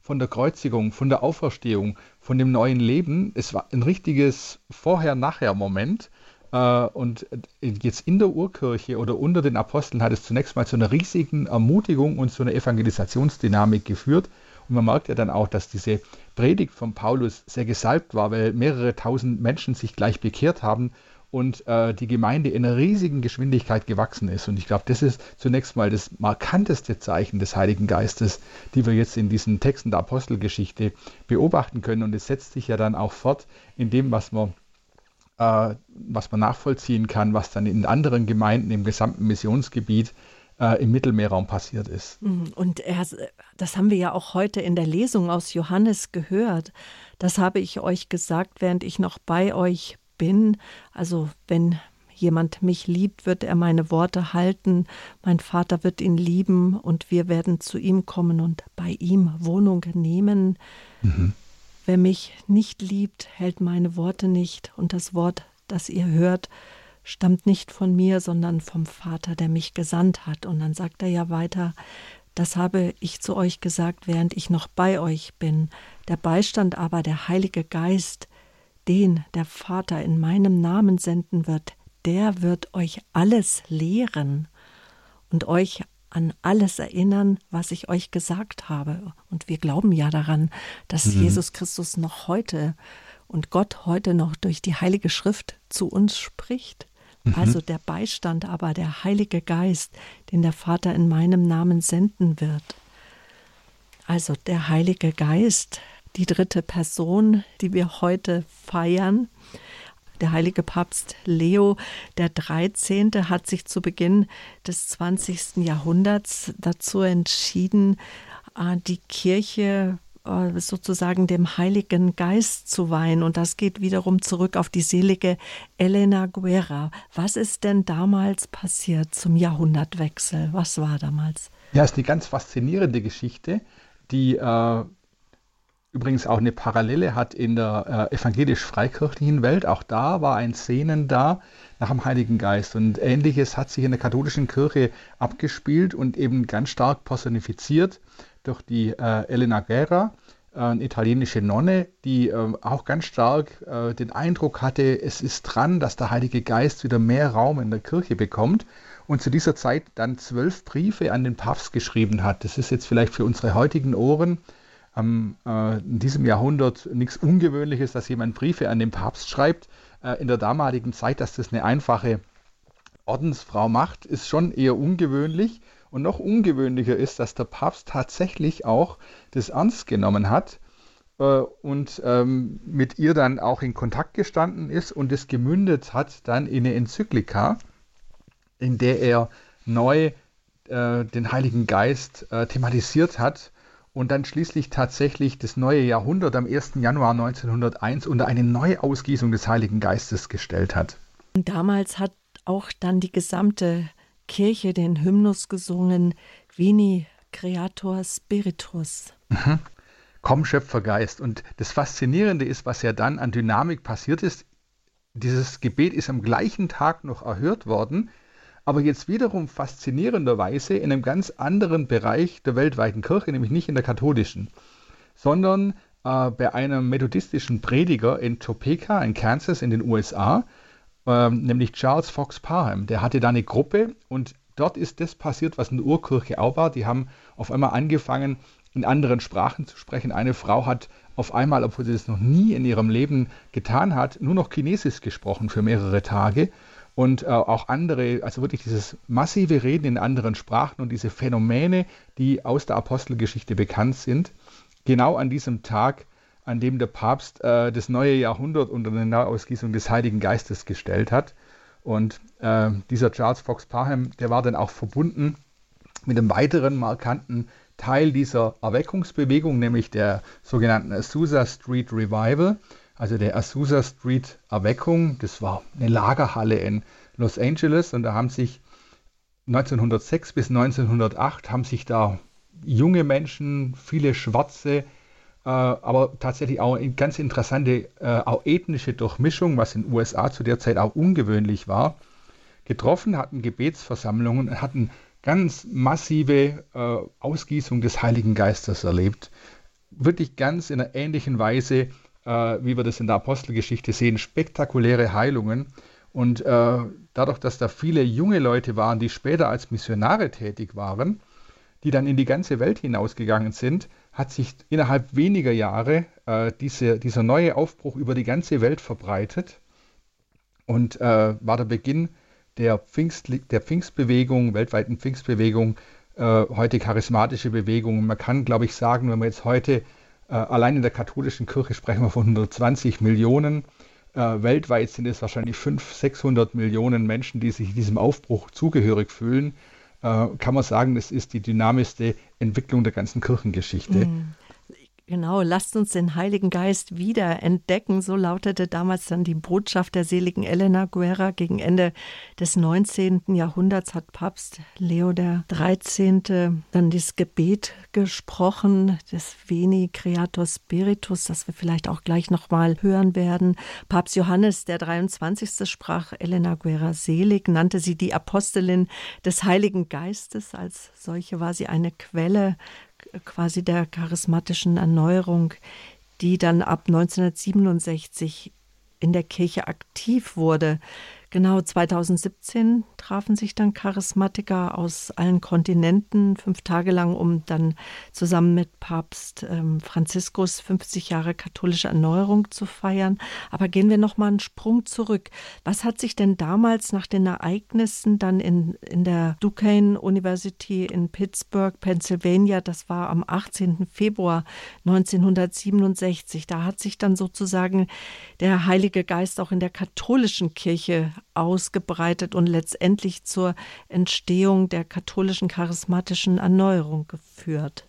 von der Kreuzigung, von der Auferstehung, von dem neuen Leben. Es war ein richtiges Vorher-Nachher-Moment und jetzt in der Urkirche oder unter den Aposteln hat es zunächst mal zu einer riesigen Ermutigung und zu einer Evangelisationsdynamik geführt. Und man merkt ja dann auch, dass diese Predigt von Paulus sehr gesalbt war, weil mehrere tausend Menschen sich gleich bekehrt haben und äh, die Gemeinde in einer riesigen Geschwindigkeit gewachsen ist. Und ich glaube, das ist zunächst mal das markanteste Zeichen des Heiligen Geistes, die wir jetzt in diesen Texten der Apostelgeschichte beobachten können. Und es setzt sich ja dann auch fort in dem, was man, äh, was man nachvollziehen kann, was dann in anderen Gemeinden im gesamten Missionsgebiet äh, im Mittelmeerraum passiert ist. Mhm. Und er, das haben wir ja auch heute in der Lesung aus Johannes gehört. Das habe ich euch gesagt, während ich noch bei euch bin. Also wenn jemand mich liebt, wird er meine Worte halten, mein Vater wird ihn lieben und wir werden zu ihm kommen und bei ihm Wohnung nehmen. Mhm. Wer mich nicht liebt, hält meine Worte nicht und das Wort, das ihr hört, stammt nicht von mir, sondern vom Vater, der mich gesandt hat. Und dann sagt er ja weiter, das habe ich zu euch gesagt, während ich noch bei euch bin. Der Beistand aber, der Heilige Geist, den der Vater in meinem Namen senden wird, der wird euch alles lehren und euch an alles erinnern, was ich euch gesagt habe. Und wir glauben ja daran, dass mhm. Jesus Christus noch heute und Gott heute noch durch die Heilige Schrift zu uns spricht. Mhm. Also der Beistand, aber der Heilige Geist, den der Vater in meinem Namen senden wird. Also der Heilige Geist, die dritte Person, die wir heute feiern. Der heilige Papst Leo der 13. hat sich zu Beginn des 20. Jahrhunderts dazu entschieden, äh, die Kirche äh, sozusagen dem Heiligen Geist zu weihen. Und das geht wiederum zurück auf die selige Elena Guerra. Was ist denn damals passiert zum Jahrhundertwechsel? Was war damals? Ja, es ist eine ganz faszinierende Geschichte, die äh, übrigens auch eine Parallele hat in der äh, evangelisch-freikirchlichen Welt. Auch da war ein Sehnen da nach dem Heiligen Geist. Und ähnliches hat sich in der katholischen Kirche abgespielt und eben ganz stark personifiziert durch die äh, Elena Guerra, äh, eine italienische Nonne, die äh, auch ganz stark äh, den Eindruck hatte, es ist dran, dass der Heilige Geist wieder mehr Raum in der Kirche bekommt und zu dieser Zeit dann zwölf Briefe an den Papst geschrieben hat. Das ist jetzt vielleicht für unsere heutigen Ohren ähm, äh, in diesem Jahrhundert nichts Ungewöhnliches, dass jemand Briefe an den Papst schreibt. Äh, in der damaligen Zeit, dass das eine einfache Ordensfrau macht, ist schon eher ungewöhnlich. Und noch ungewöhnlicher ist, dass der Papst tatsächlich auch das ernst genommen hat äh, und ähm, mit ihr dann auch in Kontakt gestanden ist und es gemündet hat dann in eine Enzyklika, in der er neu äh, den Heiligen Geist äh, thematisiert hat und dann schließlich tatsächlich das neue Jahrhundert am 1. Januar 1901 unter eine Neuausgießung des Heiligen Geistes gestellt hat. Und damals hat auch dann die gesamte Kirche den Hymnus gesungen, Vini Creator Spiritus. Mhm. Komm, Schöpfergeist. Und das Faszinierende ist, was ja dann an Dynamik passiert ist. Dieses Gebet ist am gleichen Tag noch erhört worden aber jetzt wiederum faszinierenderweise in einem ganz anderen Bereich der weltweiten Kirche, nämlich nicht in der katholischen, sondern äh, bei einem methodistischen Prediger in Topeka in Kansas in den USA, äh, nämlich Charles Fox Parham. Der hatte da eine Gruppe und dort ist das passiert, was in der Urkirche auch war. Die haben auf einmal angefangen, in anderen Sprachen zu sprechen. Eine Frau hat auf einmal, obwohl sie das noch nie in ihrem Leben getan hat, nur noch Chinesisch gesprochen für mehrere Tage und äh, auch andere, also wirklich dieses massive Reden in anderen Sprachen und diese Phänomene, die aus der Apostelgeschichte bekannt sind, genau an diesem Tag, an dem der Papst äh, das neue Jahrhundert unter eine Neuausgießung des Heiligen Geistes gestellt hat. Und äh, dieser Charles Fox Parham, der war dann auch verbunden mit einem weiteren markanten Teil dieser Erweckungsbewegung, nämlich der sogenannten Azusa Street Revival also der Azusa Street Erweckung. Das war eine Lagerhalle in Los Angeles und da haben sich 1906 bis 1908 haben sich da junge Menschen, viele Schwarze, äh, aber tatsächlich auch eine ganz interessante äh, auch ethnische Durchmischung, was in den USA zu der Zeit auch ungewöhnlich war, getroffen, hatten Gebetsversammlungen und hatten ganz massive äh, Ausgießung des Heiligen Geistes erlebt. Wirklich ganz in einer ähnlichen Weise wie wir das in der Apostelgeschichte sehen, spektakuläre Heilungen. Und äh, dadurch, dass da viele junge Leute waren, die später als Missionare tätig waren, die dann in die ganze Welt hinausgegangen sind, hat sich innerhalb weniger Jahre äh, diese, dieser neue Aufbruch über die ganze Welt verbreitet und äh, war der Beginn der, Pfingst, der Pfingstbewegung, weltweiten Pfingstbewegung, äh, heute charismatische Bewegung. Man kann, glaube ich, sagen, wenn wir jetzt heute äh, allein in der katholischen Kirche sprechen wir von 120 Millionen. Äh, weltweit sind es wahrscheinlich 500, 600 Millionen Menschen, die sich diesem Aufbruch zugehörig fühlen. Äh, kann man sagen, das ist die dynamischste Entwicklung der ganzen Kirchengeschichte. Mhm. Genau, lasst uns den Heiligen Geist wieder entdecken. So lautete damals dann die Botschaft der seligen Elena Guerra. Gegen Ende des 19. Jahrhunderts hat Papst Leo XIII. dann dieses Gebet gesprochen, des Veni Creator Spiritus, das wir vielleicht auch gleich nochmal hören werden. Papst Johannes der 23. sprach Elena Guerra selig, nannte sie die Apostelin des Heiligen Geistes. Als solche war sie eine Quelle quasi der charismatischen Erneuerung, die dann ab 1967 in der Kirche aktiv wurde. Genau 2017 trafen sich dann Charismatiker aus allen Kontinenten fünf Tage lang, um dann zusammen mit Papst ähm, Franziskus 50 Jahre katholische Erneuerung zu feiern. Aber gehen wir noch mal einen Sprung zurück. Was hat sich denn damals nach den Ereignissen dann in, in der Duquesne University in Pittsburgh, Pennsylvania, das war am 18. Februar 1967, da hat sich dann sozusagen der Heilige Geist auch in der katholischen Kirche ausgebreitet und letztendlich zur Entstehung der katholischen charismatischen Erneuerung geführt.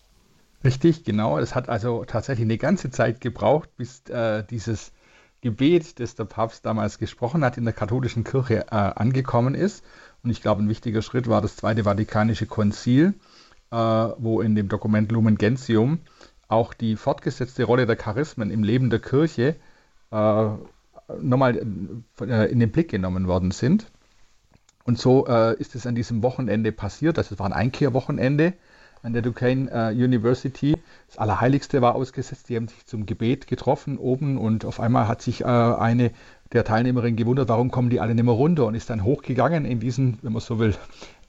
Richtig, genau. Es hat also tatsächlich eine ganze Zeit gebraucht, bis äh, dieses Gebet, das der Papst damals gesprochen hat, in der katholischen Kirche äh, angekommen ist. Und ich glaube, ein wichtiger Schritt war das Zweite Vatikanische Konzil, äh, wo in dem Dokument Lumen Gentium auch die fortgesetzte Rolle der Charismen im Leben der Kirche äh, nochmal äh, in den Blick genommen worden sind. Und so äh, ist es an diesem Wochenende passiert. Das war ein Einkehrwochenende an der Duquesne äh, University. Das Allerheiligste war ausgesetzt. Die haben sich zum Gebet getroffen oben und auf einmal hat sich äh, eine der Teilnehmerinnen gewundert, warum kommen die alle nicht mehr runter und ist dann hochgegangen in diesen, wenn man so will,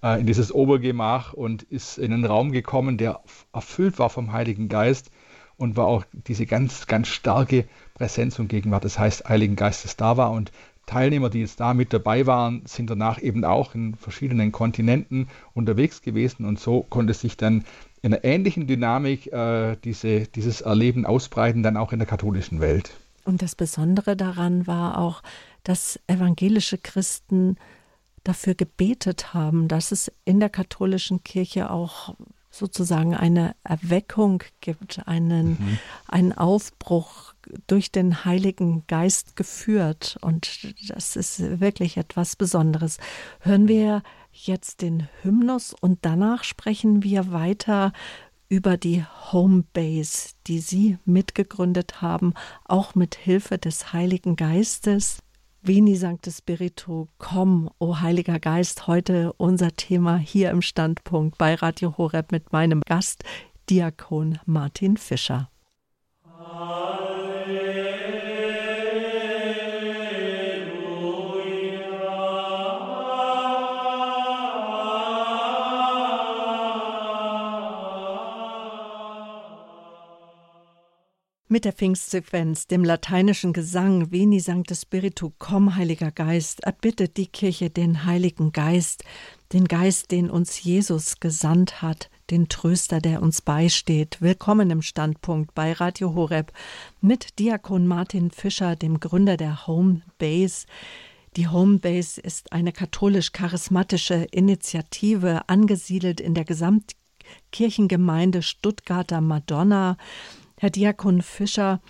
äh, in dieses Obergemach und ist in einen Raum gekommen, der erfüllt war vom Heiligen Geist und war auch diese ganz, ganz starke Präsenz und Gegenwart des heißt Heiligen Geistes da war. Und Teilnehmer, die jetzt da mit dabei waren, sind danach eben auch in verschiedenen Kontinenten unterwegs gewesen und so konnte sich dann in einer ähnlichen Dynamik äh, diese, dieses Erleben ausbreiten, dann auch in der katholischen Welt. Und das Besondere daran war auch, dass evangelische Christen dafür gebetet haben, dass es in der katholischen Kirche auch sozusagen eine Erweckung gibt, einen, mhm. einen Aufbruch durch den Heiligen Geist geführt. Und das ist wirklich etwas Besonderes. Hören wir jetzt den Hymnus und danach sprechen wir weiter über die Homebase, die Sie mitgegründet haben, auch mit Hilfe des Heiligen Geistes. Veni Sancte Spiritu, komm, o oh Heiliger Geist, heute unser Thema hier im Standpunkt bei Radio Horeb mit meinem Gast, Diakon Martin Fischer. Mit der Pfingstsequenz, dem lateinischen Gesang Veni Sancte Spiritu, komm Heiliger Geist, erbittet die Kirche den Heiligen Geist, den Geist, den uns Jesus gesandt hat, den Tröster, der uns beisteht. Willkommen im Standpunkt bei Radio Horeb mit Diakon Martin Fischer, dem Gründer der Home Base. Die Home Base ist eine katholisch-charismatische Initiative, angesiedelt in der Gesamtkirchengemeinde Stuttgarter Madonna. Herr Diakon Fischer,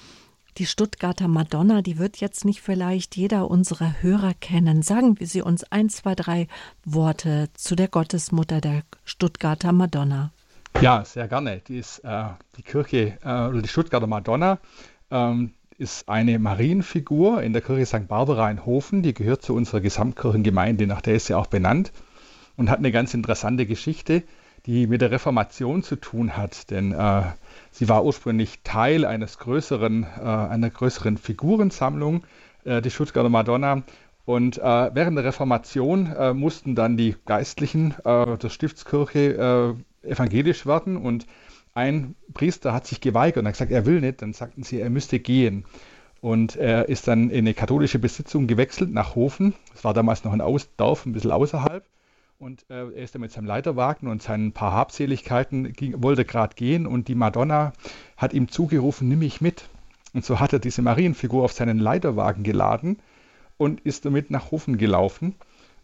die Stuttgarter Madonna, die wird jetzt nicht vielleicht jeder unserer Hörer kennen. Sagen Sie uns ein, zwei, drei Worte zu der Gottesmutter der Stuttgarter Madonna. Ja, sehr gerne. Die ist äh, die Kirche äh, die Stuttgarter Madonna ähm, ist eine Marienfigur in der Kirche St. Barbara in Hofen. Die gehört zu unserer Gesamtkirchengemeinde, nach der ist sie auch benannt und hat eine ganz interessante Geschichte, die mit der Reformation zu tun hat. Denn äh, Sie war ursprünglich Teil eines größeren, äh, einer größeren Figurensammlung, äh, die Stuttgarter Madonna. Und äh, während der Reformation äh, mussten dann die Geistlichen äh, der Stiftskirche äh, evangelisch werden und ein Priester hat sich geweigert und hat gesagt, er will nicht. Dann sagten sie, er müsste gehen. Und er ist dann in eine katholische Besitzung gewechselt nach Hofen. Das war damals noch ein Aus Dorf, ein bisschen außerhalb. Und äh, er ist dann mit seinem Leiterwagen und seinen paar Habseligkeiten, ging, wollte gerade gehen und die Madonna hat ihm zugerufen, nimm mich mit. Und so hat er diese Marienfigur auf seinen Leiterwagen geladen und ist damit nach Hofen gelaufen.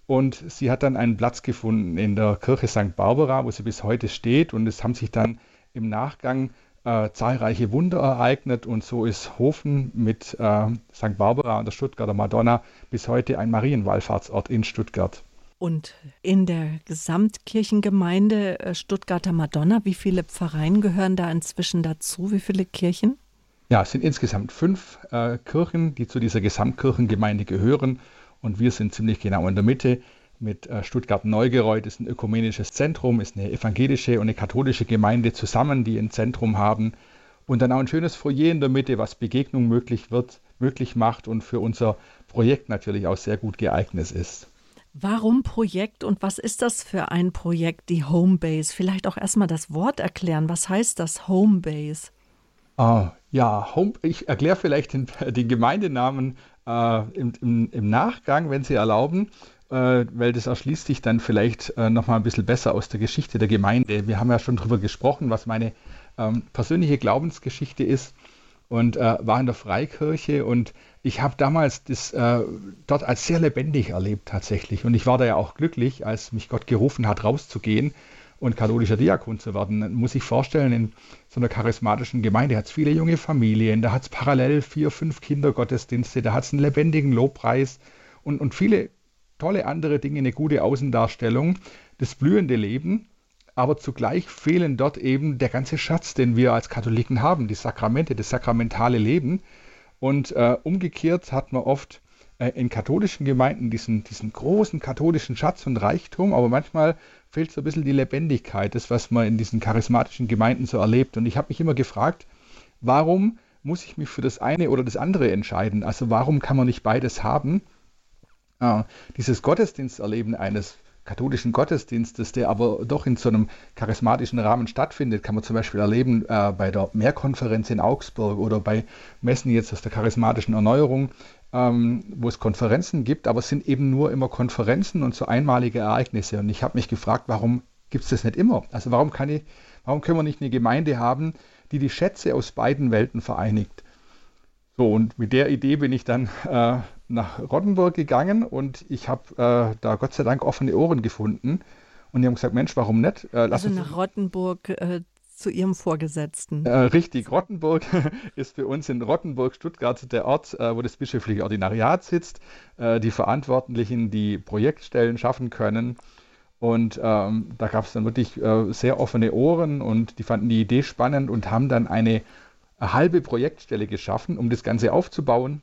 Und sie hat dann einen Platz gefunden in der Kirche St. Barbara, wo sie bis heute steht. Und es haben sich dann im Nachgang äh, zahlreiche Wunder ereignet und so ist Hofen mit äh, St. Barbara und der Stuttgarter Madonna bis heute ein Marienwallfahrtsort in Stuttgart. Und in der Gesamtkirchengemeinde äh, Stuttgarter Madonna, wie viele Pfarreien gehören da inzwischen dazu? Wie viele Kirchen? Ja, es sind insgesamt fünf äh, Kirchen, die zu dieser Gesamtkirchengemeinde gehören. Und wir sind ziemlich genau in der Mitte mit äh, Stuttgart-Neugereuth ist ein ökumenisches Zentrum, ist eine evangelische und eine katholische Gemeinde zusammen, die ein Zentrum haben. Und dann auch ein schönes Foyer in der Mitte, was Begegnung möglich wird, möglich macht und für unser Projekt natürlich auch sehr gut geeignet ist. Warum Projekt und was ist das für ein Projekt, die Homebase? Vielleicht auch erstmal das Wort erklären. Was heißt das Homebase? Ah, ja, Home, ich erkläre vielleicht den, (laughs) den Gemeindenamen äh, im, im, im, Nachgang, wenn Sie erlauben äh, weil das erschließt sich dann vielleicht äh, nochmal ein bisschen besser aus der Geschichte der Gemeinde. Wir haben ja schon darüber gesprochen, was meine ähm, persönliche Glaubensgeschichte ist und äh, war in der Freikirche und ich habe damals das äh, dort als sehr lebendig erlebt tatsächlich und ich war da ja auch glücklich, als mich Gott gerufen hat, rauszugehen und katholischer Diakon zu werden. Muss ich vorstellen, in so einer charismatischen Gemeinde hat es viele junge Familien, da hat es parallel vier, fünf Kindergottesdienste, da hat es einen lebendigen Lobpreis und, und viele tolle andere Dinge, eine gute Außendarstellung, das blühende Leben, aber zugleich fehlen dort eben der ganze Schatz, den wir als Katholiken haben, die Sakramente, das sakramentale Leben. Und äh, umgekehrt hat man oft äh, in katholischen Gemeinden diesen, diesen großen katholischen Schatz und Reichtum, aber manchmal fehlt so ein bisschen die Lebendigkeit, das, was man in diesen charismatischen Gemeinden so erlebt. Und ich habe mich immer gefragt, warum muss ich mich für das eine oder das andere entscheiden? Also warum kann man nicht beides haben? Ah, dieses Gottesdiensterleben eines katholischen Gottesdienstes, der aber doch in so einem charismatischen Rahmen stattfindet, kann man zum Beispiel erleben äh, bei der Mehrkonferenz in Augsburg oder bei Messen jetzt aus der charismatischen Erneuerung, ähm, wo es Konferenzen gibt, aber es sind eben nur immer Konferenzen und so einmalige Ereignisse. Und ich habe mich gefragt, warum gibt es das nicht immer? Also warum kann ich, warum können wir nicht eine Gemeinde haben, die die Schätze aus beiden Welten vereinigt? So, und mit der Idee bin ich dann äh, nach Rottenburg gegangen und ich habe äh, da Gott sei Dank offene Ohren gefunden. Und die haben gesagt, Mensch, warum nicht? Äh, also nach Rottenburg äh, zu Ihrem Vorgesetzten. Äh, richtig, Rottenburg (laughs) ist für uns in Rottenburg, Stuttgart, der Ort, äh, wo das bischöfliche Ordinariat sitzt, äh, die Verantwortlichen, die Projektstellen schaffen können. Und ähm, da gab es dann wirklich sehr offene Ohren und die fanden die Idee spannend und haben dann eine, eine halbe Projektstelle geschaffen, um das Ganze aufzubauen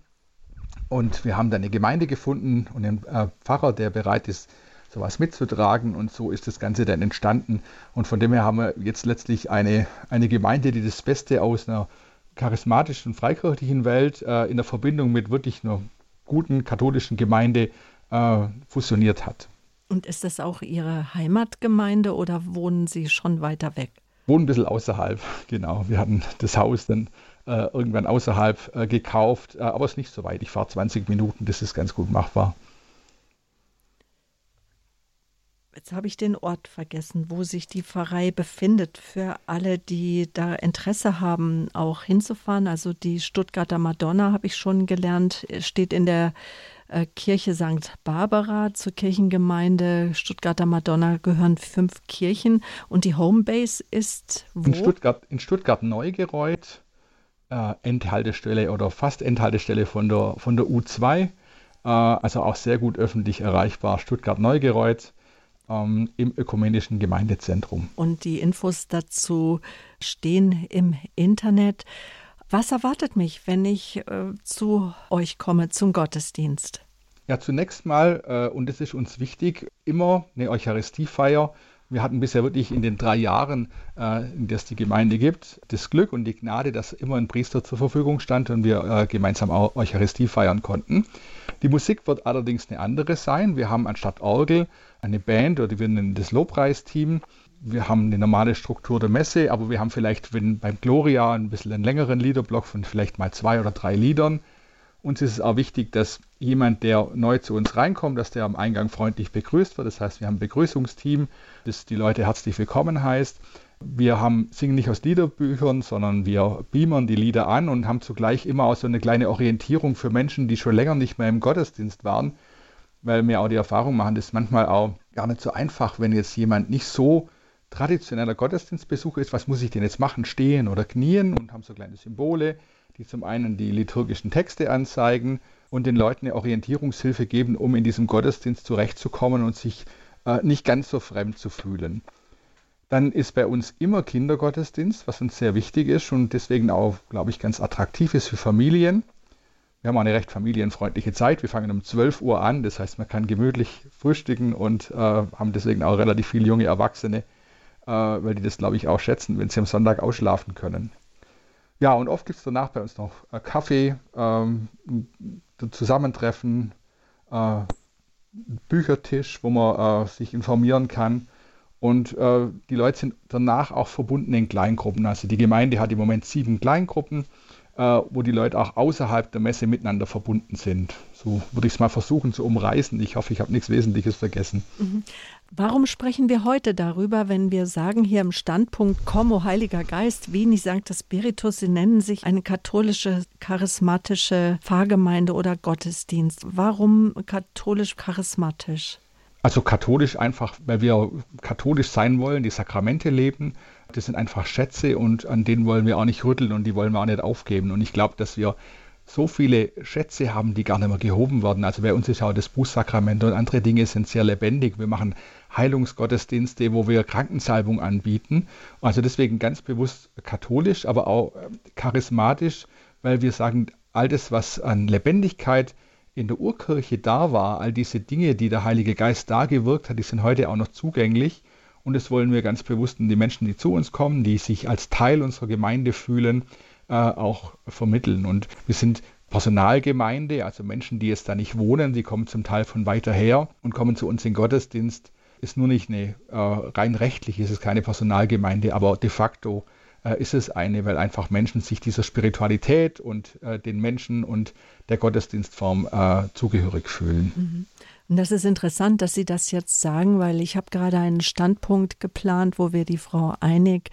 und wir haben dann eine Gemeinde gefunden und einen äh, Pfarrer, der bereit ist, sowas mitzutragen. Und so ist das Ganze dann entstanden. Und von dem her haben wir jetzt letztlich eine, eine Gemeinde, die das Beste aus einer charismatischen, freikirchlichen Welt äh, in der Verbindung mit wirklich einer guten katholischen Gemeinde äh, fusioniert hat. Und ist das auch Ihre Heimatgemeinde oder wohnen Sie schon weiter weg? Wohnen ein bisschen außerhalb, (laughs) genau. Wir hatten das Haus dann äh, irgendwann außerhalb äh, gekauft, äh, aber es ist nicht so weit. Ich fahre 20 Minuten, das ist ganz gut machbar. Jetzt habe ich den Ort vergessen, wo sich die Pfarrei befindet. Für alle, die da Interesse haben, auch hinzufahren. Also die Stuttgarter Madonna, habe ich schon gelernt, steht in der äh, Kirche St. Barbara. Zur Kirchengemeinde Stuttgarter Madonna gehören fünf Kirchen. Und die Homebase ist wo? In Stuttgart, in Stuttgart Neugereuth äh, Endhaltestelle oder fast Endhaltestelle von der, von der U2. Äh, also auch sehr gut öffentlich erreichbar. Stuttgart-Neugereuth ähm, im ökumenischen Gemeindezentrum. Und die Infos dazu stehen im Internet. Was erwartet mich, wenn ich äh, zu euch komme zum Gottesdienst? Ja, zunächst mal, äh, und das ist uns wichtig, immer eine Eucharistiefeier Wir hatten bisher wirklich in den drei Jahren, äh, in der es die Gemeinde gibt, das Glück und die Gnade, dass immer ein Priester zur Verfügung stand und wir äh, gemeinsam Eucharistie feiern konnten. Die Musik wird allerdings eine andere sein. Wir haben anstatt Orgel eine Band oder wir nennen das Lobpreisteam. Wir haben eine normale Struktur der Messe, aber wir haben vielleicht wenn beim Gloria ein bisschen einen längeren Liederblock von vielleicht mal zwei oder drei Liedern. Uns ist es auch wichtig, dass jemand, der neu zu uns reinkommt, dass der am Eingang freundlich begrüßt wird. Das heißt, wir haben ein Begrüßungsteam, das die Leute herzlich willkommen heißt. Wir haben, singen nicht aus Liederbüchern, sondern wir beamern die Lieder an und haben zugleich immer auch so eine kleine Orientierung für Menschen, die schon länger nicht mehr im Gottesdienst waren, weil wir auch die Erfahrung machen, das ist manchmal auch gar nicht so einfach, wenn jetzt jemand nicht so traditioneller Gottesdienstbesucher ist, was muss ich denn jetzt machen, stehen oder knien und haben so kleine Symbole, die zum einen die liturgischen Texte anzeigen und den Leuten eine Orientierungshilfe geben, um in diesem Gottesdienst zurechtzukommen und sich äh, nicht ganz so fremd zu fühlen. Dann ist bei uns immer Kindergottesdienst, was uns sehr wichtig ist und deswegen auch, glaube ich, ganz attraktiv ist für Familien. Wir haben auch eine recht familienfreundliche Zeit. Wir fangen um 12 Uhr an, das heißt, man kann gemütlich frühstücken und äh, haben deswegen auch relativ viele junge Erwachsene, äh, weil die das, glaube ich, auch schätzen, wenn sie am Sonntag ausschlafen können. Ja, und oft gibt es danach bei uns noch äh, Kaffee, ähm, Zusammentreffen, äh, Büchertisch, wo man äh, sich informieren kann. Und äh, die Leute sind danach auch verbunden in Kleingruppen. Also die Gemeinde hat im Moment sieben Kleingruppen, wo die Leute auch außerhalb der Messe miteinander verbunden sind. So würde ich es mal versuchen zu umreißen. Ich hoffe, ich habe nichts Wesentliches vergessen. Mhm. Warum sprechen wir heute darüber, wenn wir sagen hier im Standpunkt Como Heiliger Geist, Vini Sancta Spiritus, Sie nennen sich eine katholische, charismatische Pfarrgemeinde oder Gottesdienst. Warum katholisch-charismatisch? Also katholisch einfach, weil wir katholisch sein wollen, die Sakramente leben. Das sind einfach Schätze und an denen wollen wir auch nicht rütteln und die wollen wir auch nicht aufgeben. Und ich glaube, dass wir so viele Schätze haben, die gar nicht mehr gehoben werden. Also bei uns ist auch das Bußsakrament und andere Dinge sind sehr lebendig. Wir machen Heilungsgottesdienste, wo wir Krankensalbung anbieten. Also deswegen ganz bewusst katholisch, aber auch ähm, charismatisch, weil wir sagen, all das, was an Lebendigkeit in der Urkirche da war, all diese Dinge, die der Heilige Geist da gewirkt hat, die sind heute auch noch zugänglich. Und das wollen wir ganz bewusst in die Menschen, die zu uns kommen, die sich als Teil unserer Gemeinde fühlen, äh, auch vermitteln. Und wir sind Personalgemeinde, also Menschen, die jetzt da nicht wohnen, die kommen zum Teil von weiter her und kommen zu uns in Gottesdienst. Ist nur nicht eine, äh, rein rechtlich ist es keine Personalgemeinde, aber de facto äh, ist es eine, weil einfach Menschen sich dieser Spiritualität und den Menschen und der Gottesdienstform zugehörig fühlen. Mhm. Und das ist interessant, dass Sie das jetzt sagen, weil ich habe gerade einen Standpunkt geplant, wo wir die Frau Einig,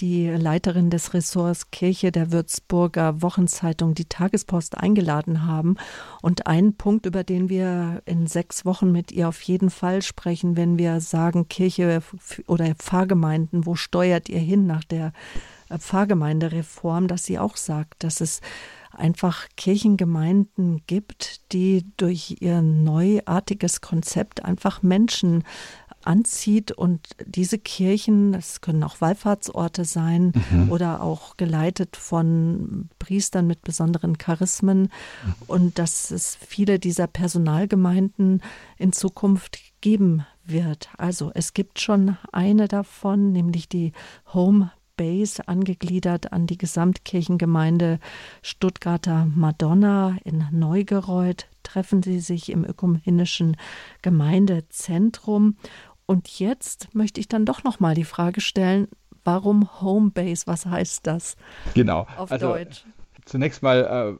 die Leiterin des Ressorts Kirche der Würzburger Wochenzeitung, die Tagespost, eingeladen haben. Und ein Punkt, über den wir in sechs Wochen mit ihr auf jeden Fall sprechen, wenn wir sagen Kirche oder Pfarrgemeinden, wo steuert ihr hin nach der Pfarrgemeindereform, dass sie auch sagt, dass es einfach Kirchengemeinden gibt, die durch ihr neuartiges Konzept einfach Menschen anzieht und diese Kirchen, das können auch Wallfahrtsorte sein mhm. oder auch geleitet von Priestern mit besonderen Charismen mhm. und dass es viele dieser Personalgemeinden in Zukunft geben wird. Also es gibt schon eine davon, nämlich die Home Base angegliedert an die Gesamtkirchengemeinde Stuttgarter Madonna in Neugereuth. Treffen sie sich im ökumenischen Gemeindezentrum. Und jetzt möchte ich dann doch noch mal die Frage stellen, warum Homebase? Was heißt das? Genau. Auf also, Deutsch. Zunächst mal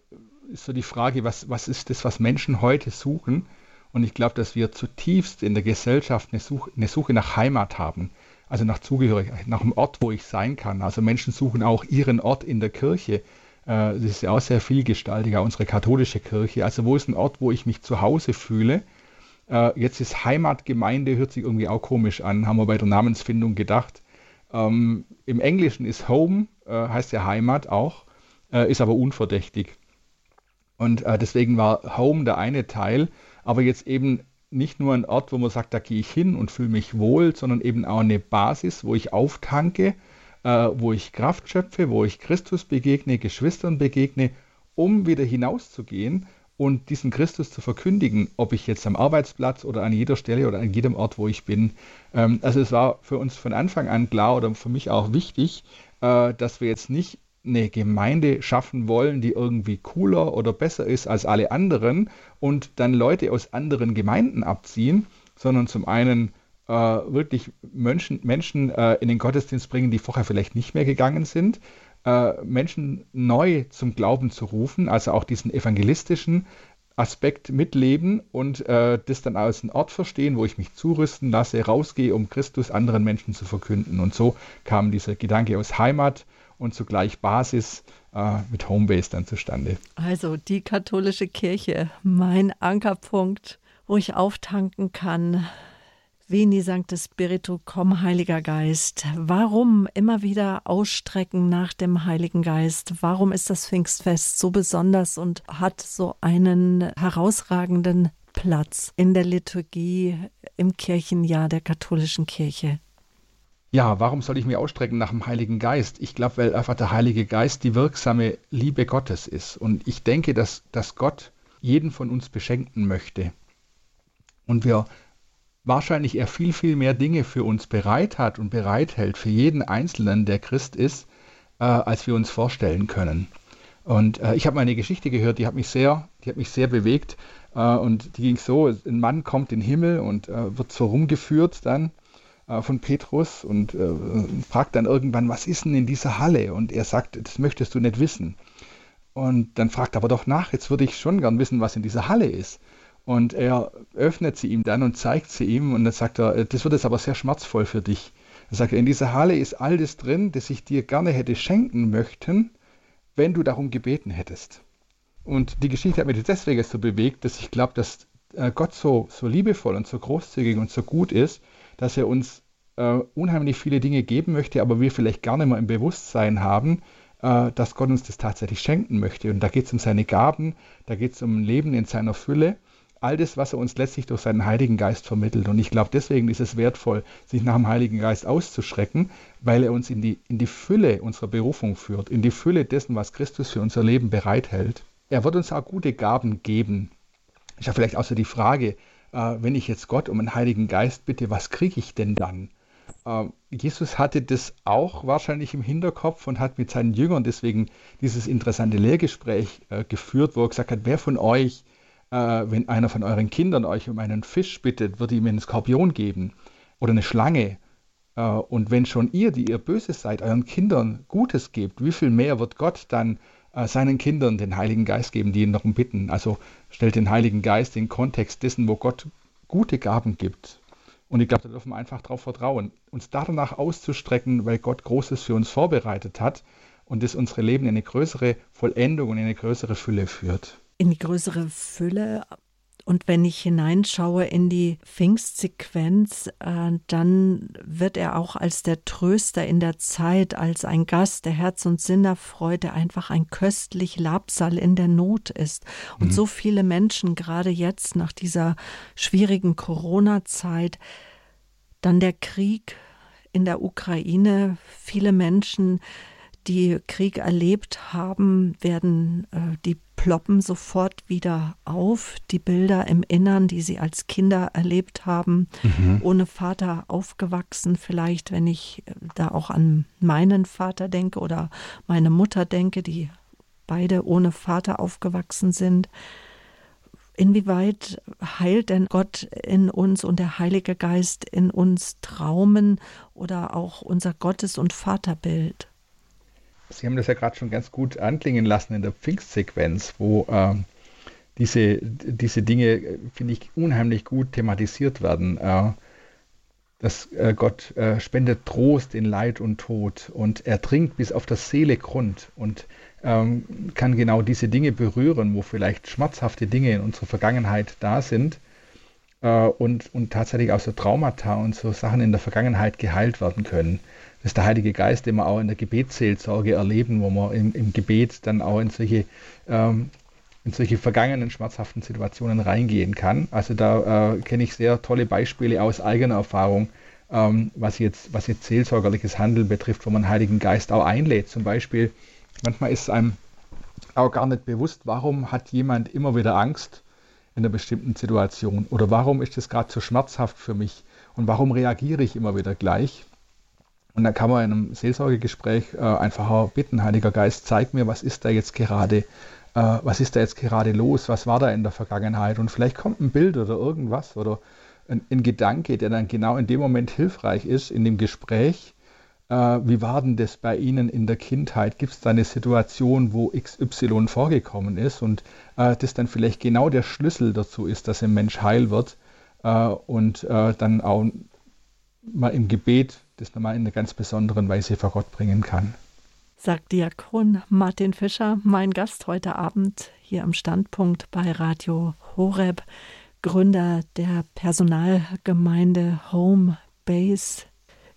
äh, ist so die Frage, was, was ist das, was Menschen heute suchen? Und ich glaube, dass wir zutiefst in der Gesellschaft eine Suche, eine Suche nach Heimat haben also nach Zugehörigkeit, nach einem Ort, wo ich sein kann. Also Menschen suchen auch ihren Ort in der Kirche. Äh, das ist ja auch sehr vielgestaltig, auch unsere katholische Kirche. Also wo ist ein Ort, wo ich mich zu Hause fühle? Äh, jetzt ist Heimatgemeinde, hört sich irgendwie auch komisch an, haben wir bei der Namensfindung gedacht. Ähm, Im Englischen ist Home, äh, heißt ja Heimat auch, ist aber unverdächtig. Und deswegen war Home der eine Teil, aber jetzt eben nicht nur ein Ort, wo man sagt, da gehe ich hin und fühle mich wohl, sondern eben auch eine Basis, wo ich auftanke, äh, wo ich Kraft schöpfe, wo ich Christus begegne, Geschwistern begegne, um wieder hinauszugehen und diesen Christus zu verkündigen, ob ich jetzt am Arbeitsplatz oder an jeder Stelle oder an jedem Ort, wo ich bin. Ähm, also es war für uns von Anfang an klar oder für mich auch wichtig, äh, dass wir jetzt nicht eine Gemeinde schaffen wollen, die irgendwie cooler oder besser ist als alle anderen und dann Leute aus anderen Gemeinden abziehen, sondern zum einen äh, wirklich Menschen, Menschen äh, in den Gottesdienst bringen, die vorher vielleicht nicht mehr gegangen sind, äh, Menschen neu zum Glauben zu rufen, also auch diesen evangelistischen Aspekt mitleben und äh, das dann als einen Ort verstehen, wo ich mich zurüsten lasse, rausgehe, um Christus anderen Menschen zu verkünden. Und so kam dieser Gedanke aus Heimat und zugleich Basis äh, mit Homebase dann zustande. Also die katholische Kirche, mein Ankerpunkt, wo ich auftanken kann, Veni Sancte Spiritu, komm Heiliger Geist. Warum immer wieder ausstrecken nach dem Heiligen Geist? Warum ist das Pfingstfest so besonders und hat so einen herausragenden Platz in der Liturgie im Kirchenjahr der katholischen Kirche? Ja, warum soll ich mich ausstrecken nach dem Heiligen Geist? Ich glaube, weil einfach der Heilige Geist die wirksame Liebe Gottes ist. Und ich denke, dass, dass Gott jeden von uns beschenken möchte. Und wir wahrscheinlich er viel, viel mehr Dinge für uns bereit hat und bereithält, für jeden Einzelnen, der Christ ist, äh, als wir uns vorstellen können. Und äh, ich habe mal eine Geschichte gehört, die hat mich sehr, die hat mich sehr bewegt. Äh, und die ging so: Ein Mann kommt in den Himmel und äh, wird so rumgeführt dann von Petrus und äh, fragt dann irgendwann, was ist denn in dieser Halle? Und er sagt, das möchtest du nicht wissen. Und dann fragt er aber doch nach, jetzt würde ich schon gern wissen, was in dieser Halle ist. Und er öffnet sie ihm dann und zeigt sie ihm und dann sagt er, äh, das wird jetzt aber sehr schmerzvoll für dich. Er sagt, in dieser Halle ist all das drin, das ich dir gerne hätte schenken möchten, wenn du darum gebeten hättest. Und die Geschichte hat mich deswegen so bewegt, dass ich glaube, dass äh, Gott so, so liebevoll und so großzügig und so gut ist, dass er uns äh, unheimlich viele Dinge geben möchte, aber wir vielleicht gar nicht mehr im Bewusstsein haben, äh, dass Gott uns das tatsächlich schenken möchte. Und da geht es um seine Gaben, da geht es um ein Leben in seiner Fülle all das, was er uns letztlich durch seinen Heiligen Geist vermittelt. Und ich glaube, deswegen ist es wertvoll, sich nach dem Heiligen Geist auszuschrecken, weil er uns in die, in die Fülle unserer Berufung führt, in die Fülle dessen, was Christus für unser Leben bereithält. Er wird uns auch gute Gaben geben. Ist ja vielleicht auch so die Frage, äh, wenn ich jetzt Gott um einen Heiligen Geist bitte, was kriege ich denn dann? Äh, Jesus hatte das auch wahrscheinlich im Hinterkopf und hat mit seinen Jüngern deswegen dieses interessante Lehrgespräch äh, geführt, wo er gesagt hat, wer von euch äh, wenn einer von euren Kindern euch um einen Fisch bittet, wird ihm einen Skorpion geben oder eine Schlange. Äh, und wenn schon ihr, die ihr böse seid, euren Kindern Gutes gebt, wie viel mehr wird Gott dann seinen Kindern den Heiligen Geist geben, die ihn darum bitten? Also stellt den Heiligen Geist in den Kontext dessen, wo Gott gute Gaben gibt. Und ich glaube, da dürfen wir einfach darauf vertrauen, uns danach auszustrecken, weil Gott Großes für uns vorbereitet hat und das unsere Leben in eine größere Vollendung und in eine größere Fülle führt in die größere Fülle. Und wenn ich hineinschaue in die Pfingstsequenz, äh, dann wird er auch als der Tröster in der Zeit, als ein Gast, der Herz und Sinn erfreut, der einfach ein köstlich Labsal in der Not ist. Und mhm. so viele Menschen, gerade jetzt nach dieser schwierigen Corona-Zeit, dann der Krieg in der Ukraine, viele Menschen, die Krieg erlebt haben, werden äh, die ploppen sofort wieder auf. Die Bilder im Innern, die sie als Kinder erlebt haben, mhm. ohne Vater aufgewachsen, vielleicht, wenn ich äh, da auch an meinen Vater denke oder meine Mutter denke, die beide ohne Vater aufgewachsen sind. Inwieweit heilt denn Gott in uns und der Heilige Geist in uns Traumen oder auch unser Gottes- und Vaterbild? Sie haben das ja gerade schon ganz gut anklingen lassen in der Pfingstsequenz, wo äh, diese, diese Dinge, äh, finde ich, unheimlich gut thematisiert werden. Äh, dass äh, Gott äh, spendet Trost in Leid und Tod und er dringt bis auf das Seele Grund und ähm, kann genau diese Dinge berühren, wo vielleicht schmerzhafte Dinge in unserer Vergangenheit da sind äh, und, und tatsächlich aus so Traumata und so Sachen in der Vergangenheit geheilt werden können das ist der Heilige Geist, den wir auch in der Gebetsseelsorge erleben, wo wir im, im Gebet dann auch in solche, ähm, in solche vergangenen schmerzhaften Situationen reingehen kann. Also da äh, kenne ich sehr tolle Beispiele aus eigener Erfahrung, ähm, was, jetzt, was jetzt seelsorgerliches Handeln betrifft, wo man den Heiligen Geist auch einlädt. Zum Beispiel, manchmal ist einem auch gar nicht bewusst, warum hat jemand immer wieder Angst in einer bestimmten Situation oder warum ist es gerade so schmerzhaft für mich und warum reagiere ich immer wieder gleich. Und dann kann man in einem Seelsorgegespräch äh, einfach auch bitten, Heiliger Geist, zeig mir, was ist da jetzt gerade, äh, was ist da jetzt gerade los, was war da in der Vergangenheit und vielleicht kommt ein Bild oder irgendwas oder ein, ein Gedanke, der dann genau in dem Moment hilfreich ist, in dem Gespräch. Äh, wie war denn das bei Ihnen in der Kindheit? Gibt es da eine Situation, wo XY vorgekommen ist und äh, das dann vielleicht genau der Schlüssel dazu ist, dass ein Mensch heil wird äh, und äh, dann auch mal im Gebet das nochmal in einer ganz besonderen Weise vor Gott bringen kann. Sagt Diakon Martin Fischer, mein Gast heute Abend hier am Standpunkt bei Radio Horeb, Gründer der Personalgemeinde Home Base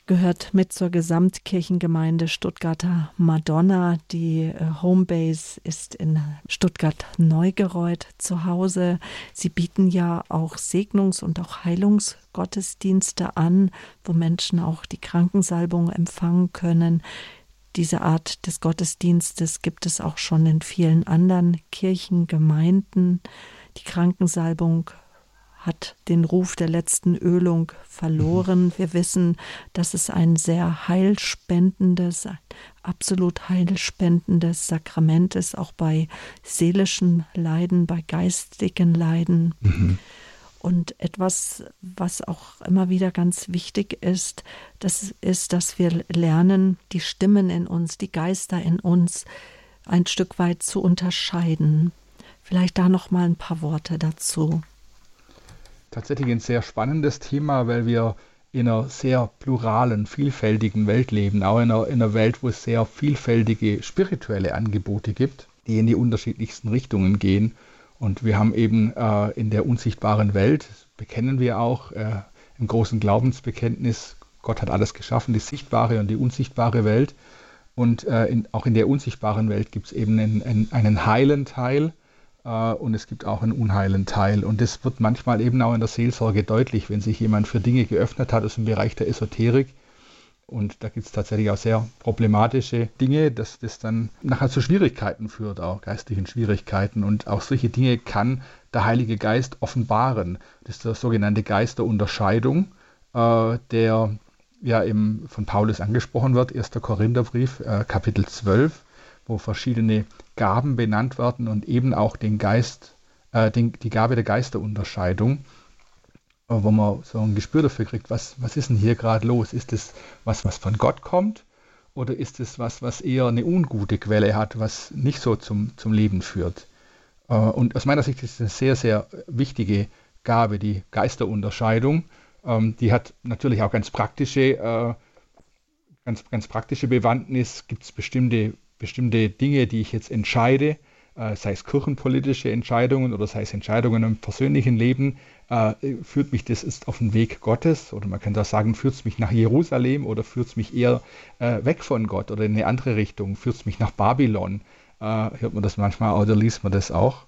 gehört mit zur Gesamtkirchengemeinde Stuttgarter Madonna. Die äh, Homebase ist in Stuttgart-Neugereuth zu Hause. Sie bieten ja auch Segnungs- und auch Heilungsgottesdienste an, wo Menschen auch die Krankensalbung empfangen können. Diese Art des Gottesdienstes gibt es auch schon in vielen anderen Kirchengemeinden. Die Krankensalbung hat den Ruf der letzten Ölung verloren. Mhm. Wir wissen, dass es ein sehr heilspendendes, absolut heilspendendes Sakrament ist, auch bei seelischen Leiden, bei geistigen Leiden. Mhm. Und etwas, was auch immer wieder ganz wichtig ist, das ist, dass wir lernen, die Stimmen in uns, die Geister in uns ein Stück weit zu unterscheiden. Vielleicht da noch mal ein paar Worte dazu tatsächlich ein sehr spannendes Thema, weil wir in einer sehr pluralen, vielfältigen Welt leben, auch in einer, in einer Welt, wo es sehr vielfältige spirituelle Angebote gibt, die in die unterschiedlichsten Richtungen gehen. Und wir haben eben äh, in der unsichtbaren Welt, bekennen wir auch äh, im großen Glaubensbekenntnis, Gott hat alles geschaffen, die sichtbare und die unsichtbare Welt. Und äh, in, auch in der unsichtbaren Welt gibt es eben einen, einen, einen heilen Teil, und es gibt auch einen unheilen Teil. Und das wird manchmal eben auch in der Seelsorge deutlich, wenn sich jemand für Dinge geöffnet hat aus dem Bereich der Esoterik. Und da gibt es tatsächlich auch sehr problematische Dinge, dass das dann nachher zu Schwierigkeiten führt, auch geistlichen Schwierigkeiten. Und auch solche Dinge kann der Heilige Geist offenbaren. Das ist der sogenannte Geist der Unterscheidung, äh, der ja eben von Paulus angesprochen wird, 1. Korintherbrief, äh, Kapitel 12 wo verschiedene Gaben benannt werden und eben auch den Geist, äh, den, die Gabe der Geisterunterscheidung, äh, wo man so ein Gespür dafür kriegt, was, was ist denn hier gerade los? Ist es was, was von Gott kommt? Oder ist es was, was eher eine ungute Quelle hat, was nicht so zum, zum Leben führt? Äh, und aus meiner Sicht ist es eine sehr, sehr wichtige Gabe, die Geisterunterscheidung. Ähm, die hat natürlich auch ganz praktische, äh, ganz, ganz praktische Bewandtnis. Gibt es bestimmte bestimmte Dinge, die ich jetzt entscheide, äh, sei es kirchenpolitische Entscheidungen oder sei es Entscheidungen im persönlichen Leben, äh, führt mich das ist auf den Weg Gottes oder man könnte auch sagen, führt es mich nach Jerusalem oder führt es mich eher äh, weg von Gott oder in eine andere Richtung, führt es mich nach Babylon. Hört man das manchmal oder liest man das auch.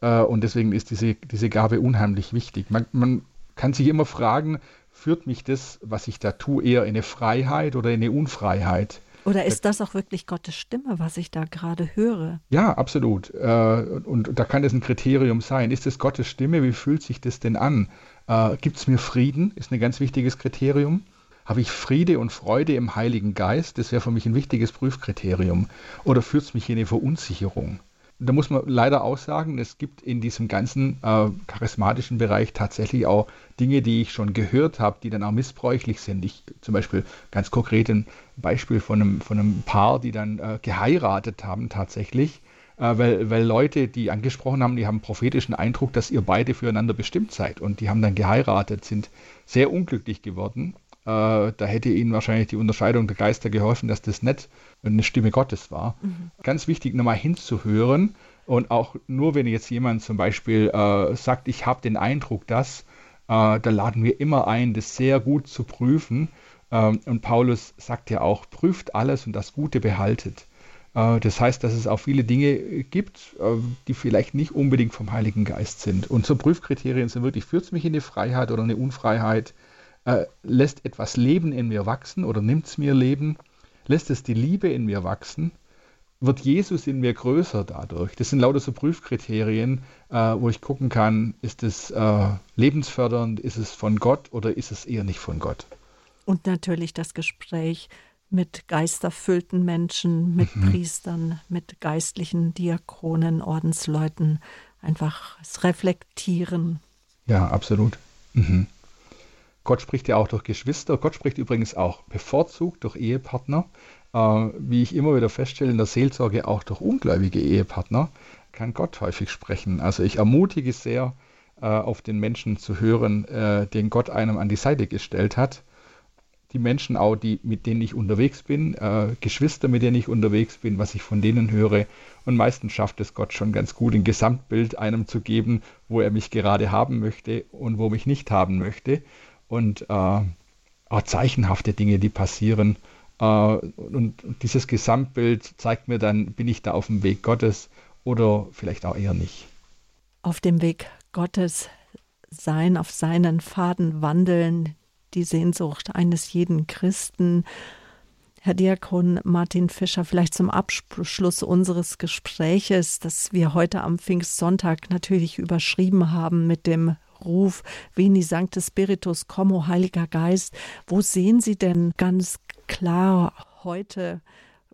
Und deswegen ist diese, diese Gabe unheimlich wichtig. Man, man kann sich immer fragen, führt mich das, was ich da tue, eher in eine Freiheit oder in eine Unfreiheit? Oder ist das auch wirklich Gottes Stimme, was ich da gerade höre? Ja, absolut. Äh, und da kann es ein Kriterium sein. Ist es Gottes Stimme? Wie fühlt sich das denn an? Äh, Gibt es mir Frieden? Ist ein ganz wichtiges Kriterium. Habe ich Friede und Freude im Heiligen Geist? Das wäre für mich ein wichtiges Prüfkriterium. Oder führt es mich in eine Verunsicherung? da muss man leider auch sagen, es gibt in diesem ganzen äh, charismatischen Bereich tatsächlich auch Dinge, die ich schon gehört habe, die dann auch missbräuchlich sind. Ich zum Beispiel ganz konkret ein Beispiel von einem, von einem Paar, die dann äh, geheiratet haben tatsächlich, äh, weil, weil Leute, die angesprochen haben, die haben prophetischen Eindruck, dass ihr beide füreinander bestimmt seid und die haben dann geheiratet, sind sehr unglücklich geworden äh, da hätte ihnen wahrscheinlich die Unterscheidung der Geister geholfen, dass das nicht eine Stimme Gottes war. Mhm. Ganz wichtig, nochmal hinzuhören. Und auch nur, wenn jetzt jemand zum Beispiel äh, sagt, ich habe den Eindruck, dass, äh, da laden wir immer ein, das sehr gut zu prüfen. Ähm, und Paulus sagt ja auch, prüft alles und das Gute behaltet. Äh, das heißt, dass es auch viele Dinge gibt, äh, die vielleicht nicht unbedingt vom Heiligen Geist sind. Und so Prüfkriterien sind wirklich, führt es mich in eine Freiheit oder eine Unfreiheit? äh, lässt etwas Leben in mir wachsen oder nimmt es mir Leben, lässt es die Liebe in mir wachsen wird Jesus in mir größer dadurch? Das sind lauter so Prüfkriterien, wo ich gucken kann, ist es lebensfördernd, ist es von Gott oder ist es eher nicht von Gott? Und natürlich das Gespräch mit geisterfüllten Menschen, mit mhm. Priestern, mit geistlichen Diakonen, Ordensleuten, einfach das Reflektieren. Ja, absolut. Mhm. Gott spricht ja auch durch Geschwister. Gott spricht übrigens auch bevorzugt durch Ehepartner. Äh, wie ich immer wieder feststelle, in der Seelsorge auch durch ungläubige Ehepartner kann Gott häufig sprechen. Also ich ermutige sehr, äh, auf den Menschen zu hören, äh, den Gott einem an die Seite gestellt hat die Menschen auch, die, mit denen ich unterwegs bin, äh, Geschwister, mit denen ich unterwegs bin, was ich von denen höre. Und meistens schafft es Gott schon ganz gut, ein Gesamtbild einem zu geben, wo er mich gerade haben möchte und wo mich nicht haben möchte. Und äh, auch zeichenhafte Dinge, die passieren. Äh, und dieses Gesamtbild zeigt mir dann, bin ich da auf dem Weg Gottes oder vielleicht auch eher nicht. Auf dem Weg Gottes sein, auf seinen Faden wandeln, die Sehnsucht eines jeden Christen. Herr Diakon Martin Fischer, vielleicht zum Abschluss unseres Gespräches, das wir heute am Pfingstsonntag natürlich überschrieben haben mit dem Ruf Veni Sancte Spiritus, Como Heiliger Geist. Wo sehen Sie denn ganz klar heute,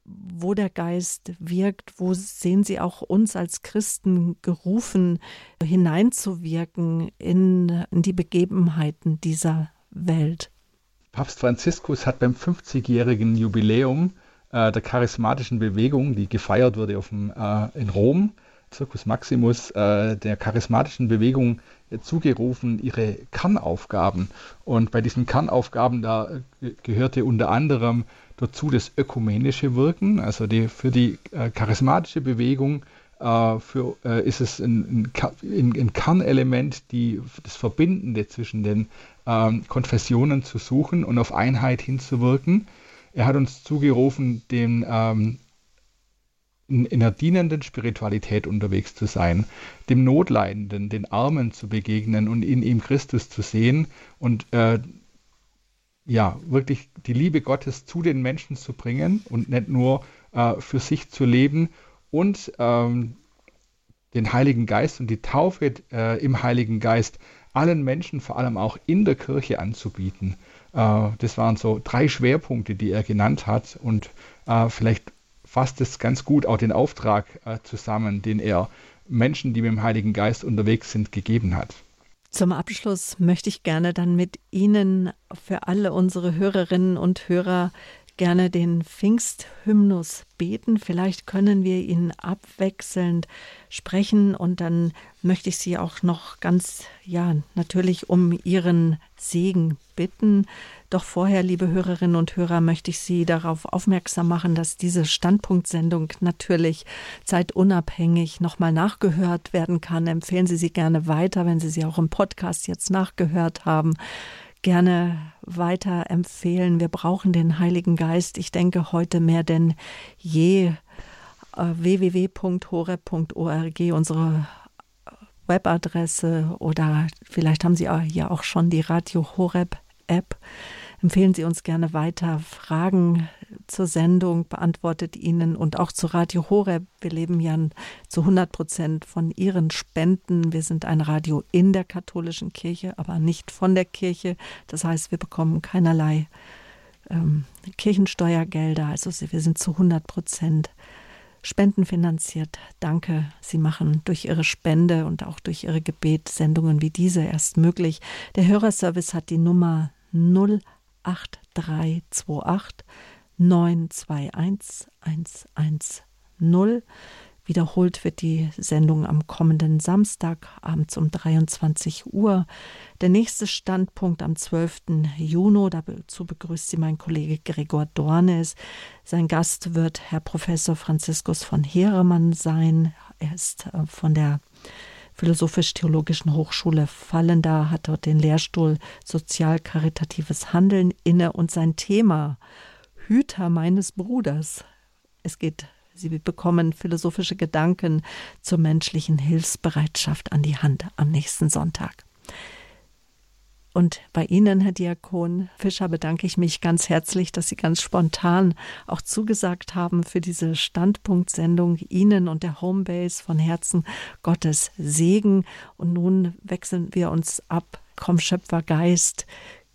wo der Geist wirkt? Wo sehen Sie auch uns als Christen gerufen, hineinzuwirken in, in die Begebenheiten dieser Welt. Papst Franziskus hat beim 50-jährigen Jubiläum äh, der charismatischen Bewegung, die gefeiert wurde auf dem, äh, in Rom, Circus Maximus, äh, der charismatischen Bewegung äh, zugerufen, ihre Kernaufgaben. Und bei diesen Kernaufgaben, da äh, gehörte unter anderem dazu das ökumenische Wirken, also die, für die äh, charismatische Bewegung für, ist es ein, ein, ein Kernelement, die, das Verbindende zwischen den ähm, Konfessionen zu suchen und auf Einheit hinzuwirken. Er hat uns zugerufen, den, ähm, in, in, einer dienenden Spiritualität unterwegs zu sein, dem Notleidenden, den Armen zu begegnen und in ihm Christus zu sehen und äh, ja, wirklich die Liebe Gottes zu den Menschen zu bringen und nicht nur äh, für sich zu leben und ähm, den Heiligen Geist und die Taufe äh, im Heiligen Geist allen Menschen, vor allem auch in der Kirche anzubieten. Äh, das waren so drei Schwerpunkte, die er genannt hat und äh, vielleicht fasst es ganz gut auch den Auftrag äh, zusammen, den er Menschen, die mit dem Heiligen Geist unterwegs sind, gegeben hat. Zum Abschluss möchte ich gerne dann mit Ihnen für alle unsere Hörerinnen und Hörer gerne den Pfingsthymnus beten. Vielleicht können wir ihn abwechselnd sprechen und dann möchte ich Sie auch noch ganz, ja, natürlich um Ihren Segen bitten. Doch vorher, liebe Hörerinnen und Hörer, möchte ich Sie darauf aufmerksam machen, dass diese Standpunktsendung natürlich zeitunabhängig nochmal nachgehört werden kann. Empfehlen Sie sie gerne weiter, wenn Sie sie auch im Podcast jetzt nachgehört haben gerne weiter empfehlen. Wir brauchen den Heiligen Geist. Ich denke heute mehr denn je. Äh, www.horeb.org, unsere Webadresse oder vielleicht haben Sie ja auch schon die Radio Horeb App. Empfehlen Sie uns gerne weiter. Fragen zur Sendung beantwortet Ihnen und auch zu Radio Horeb. Wir leben ja zu 100 Prozent von Ihren Spenden. Wir sind ein Radio in der katholischen Kirche, aber nicht von der Kirche. Das heißt, wir bekommen keinerlei ähm, Kirchensteuergelder. Also wir sind zu 100 Prozent spendenfinanziert. Danke. Sie machen durch Ihre Spende und auch durch Ihre Gebet Sendungen wie diese erst möglich. Der Hörerservice hat die Nummer 0 8328 921 110. Wiederholt wird die Sendung am kommenden Samstag abends um 23 Uhr. Der nächste Standpunkt am 12. Juni, dazu begrüßt Sie mein Kollege Gregor Dornes. Sein Gast wird Herr Professor Franziskus von Heeremann sein. Er ist äh, von der Philosophisch-Theologischen Hochschule Fallenda, hat dort den Lehrstuhl Sozial-Karitatives Handeln inne und sein Thema Hüter meines Bruders. Es geht, Sie bekommen philosophische Gedanken zur menschlichen Hilfsbereitschaft an die Hand am nächsten Sonntag. Und bei Ihnen, Herr Diakon Fischer, bedanke ich mich ganz herzlich, dass Sie ganz spontan auch zugesagt haben für diese Standpunktsendung. Ihnen und der Homebase von Herzen Gottes Segen. Und nun wechseln wir uns ab. Komm, Schöpfergeist,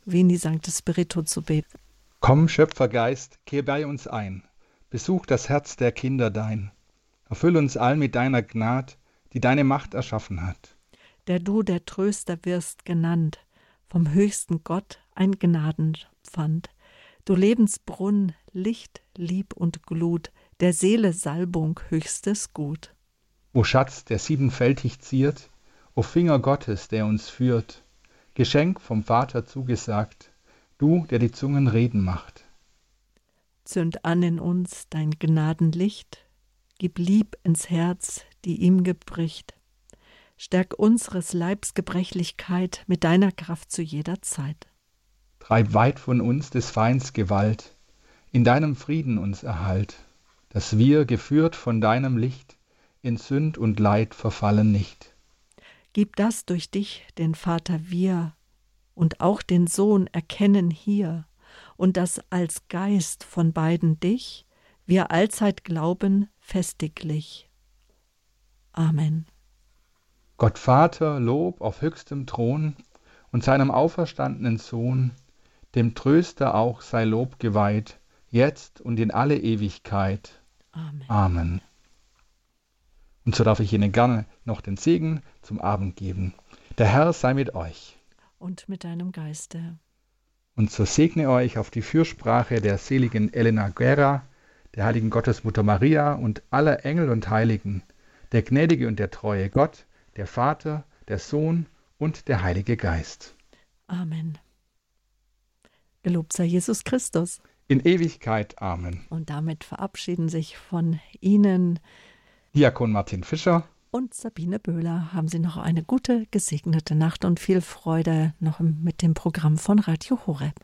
wie in die Sancte Spiritu zu beten. Komm, Schöpfergeist, kehr bei uns ein. Besuch das Herz der Kinder dein. Erfüll uns all mit deiner Gnad, die deine Macht erschaffen hat. Der du der Tröster wirst genannt vom höchsten Gott ein Gnadenpfand. Du Lebensbrunn, Licht, Lieb und Glut, der Seele Salbung höchstes Gut. O Schatz, der siebenfältig ziert, o Finger Gottes, der uns führt, Geschenk vom Vater zugesagt, du, der die Zungen reden macht. Zünd an in uns dein Gnadenlicht, gib Lieb ins Herz, die ihm gebricht, Stärk unseres Leibs Gebrechlichkeit mit deiner Kraft zu jeder Zeit. Treib weit von uns des Feinds Gewalt, in deinem Frieden uns erhalt, dass wir, geführt von deinem Licht, in Sünd und Leid verfallen nicht. Gib das durch dich, den Vater wir, und auch den Sohn erkennen hier, und das als Geist von beiden dich, wir allzeit glauben festiglich. Amen. Gott Vater Lob auf höchstem Thron und seinem auferstandenen Sohn, dem Tröster auch sei Lob geweiht, jetzt und in alle Ewigkeit. Amen. Amen. Und so darf ich Ihnen gerne noch den Segen zum Abend geben. Der Herr sei mit euch. Und mit deinem Geiste. Und so segne euch auf die Fürsprache der seligen Elena Guerra, der heiligen Gottesmutter Maria und aller Engel und Heiligen, der gnädige und der treue Gott, der Vater, der Sohn und der Heilige Geist. Amen. Gelobt sei Jesus Christus. In Ewigkeit. Amen. Und damit verabschieden sich von Ihnen Diakon Martin Fischer und Sabine Böhler. Haben Sie noch eine gute, gesegnete Nacht und viel Freude noch mit dem Programm von Radio Horeb.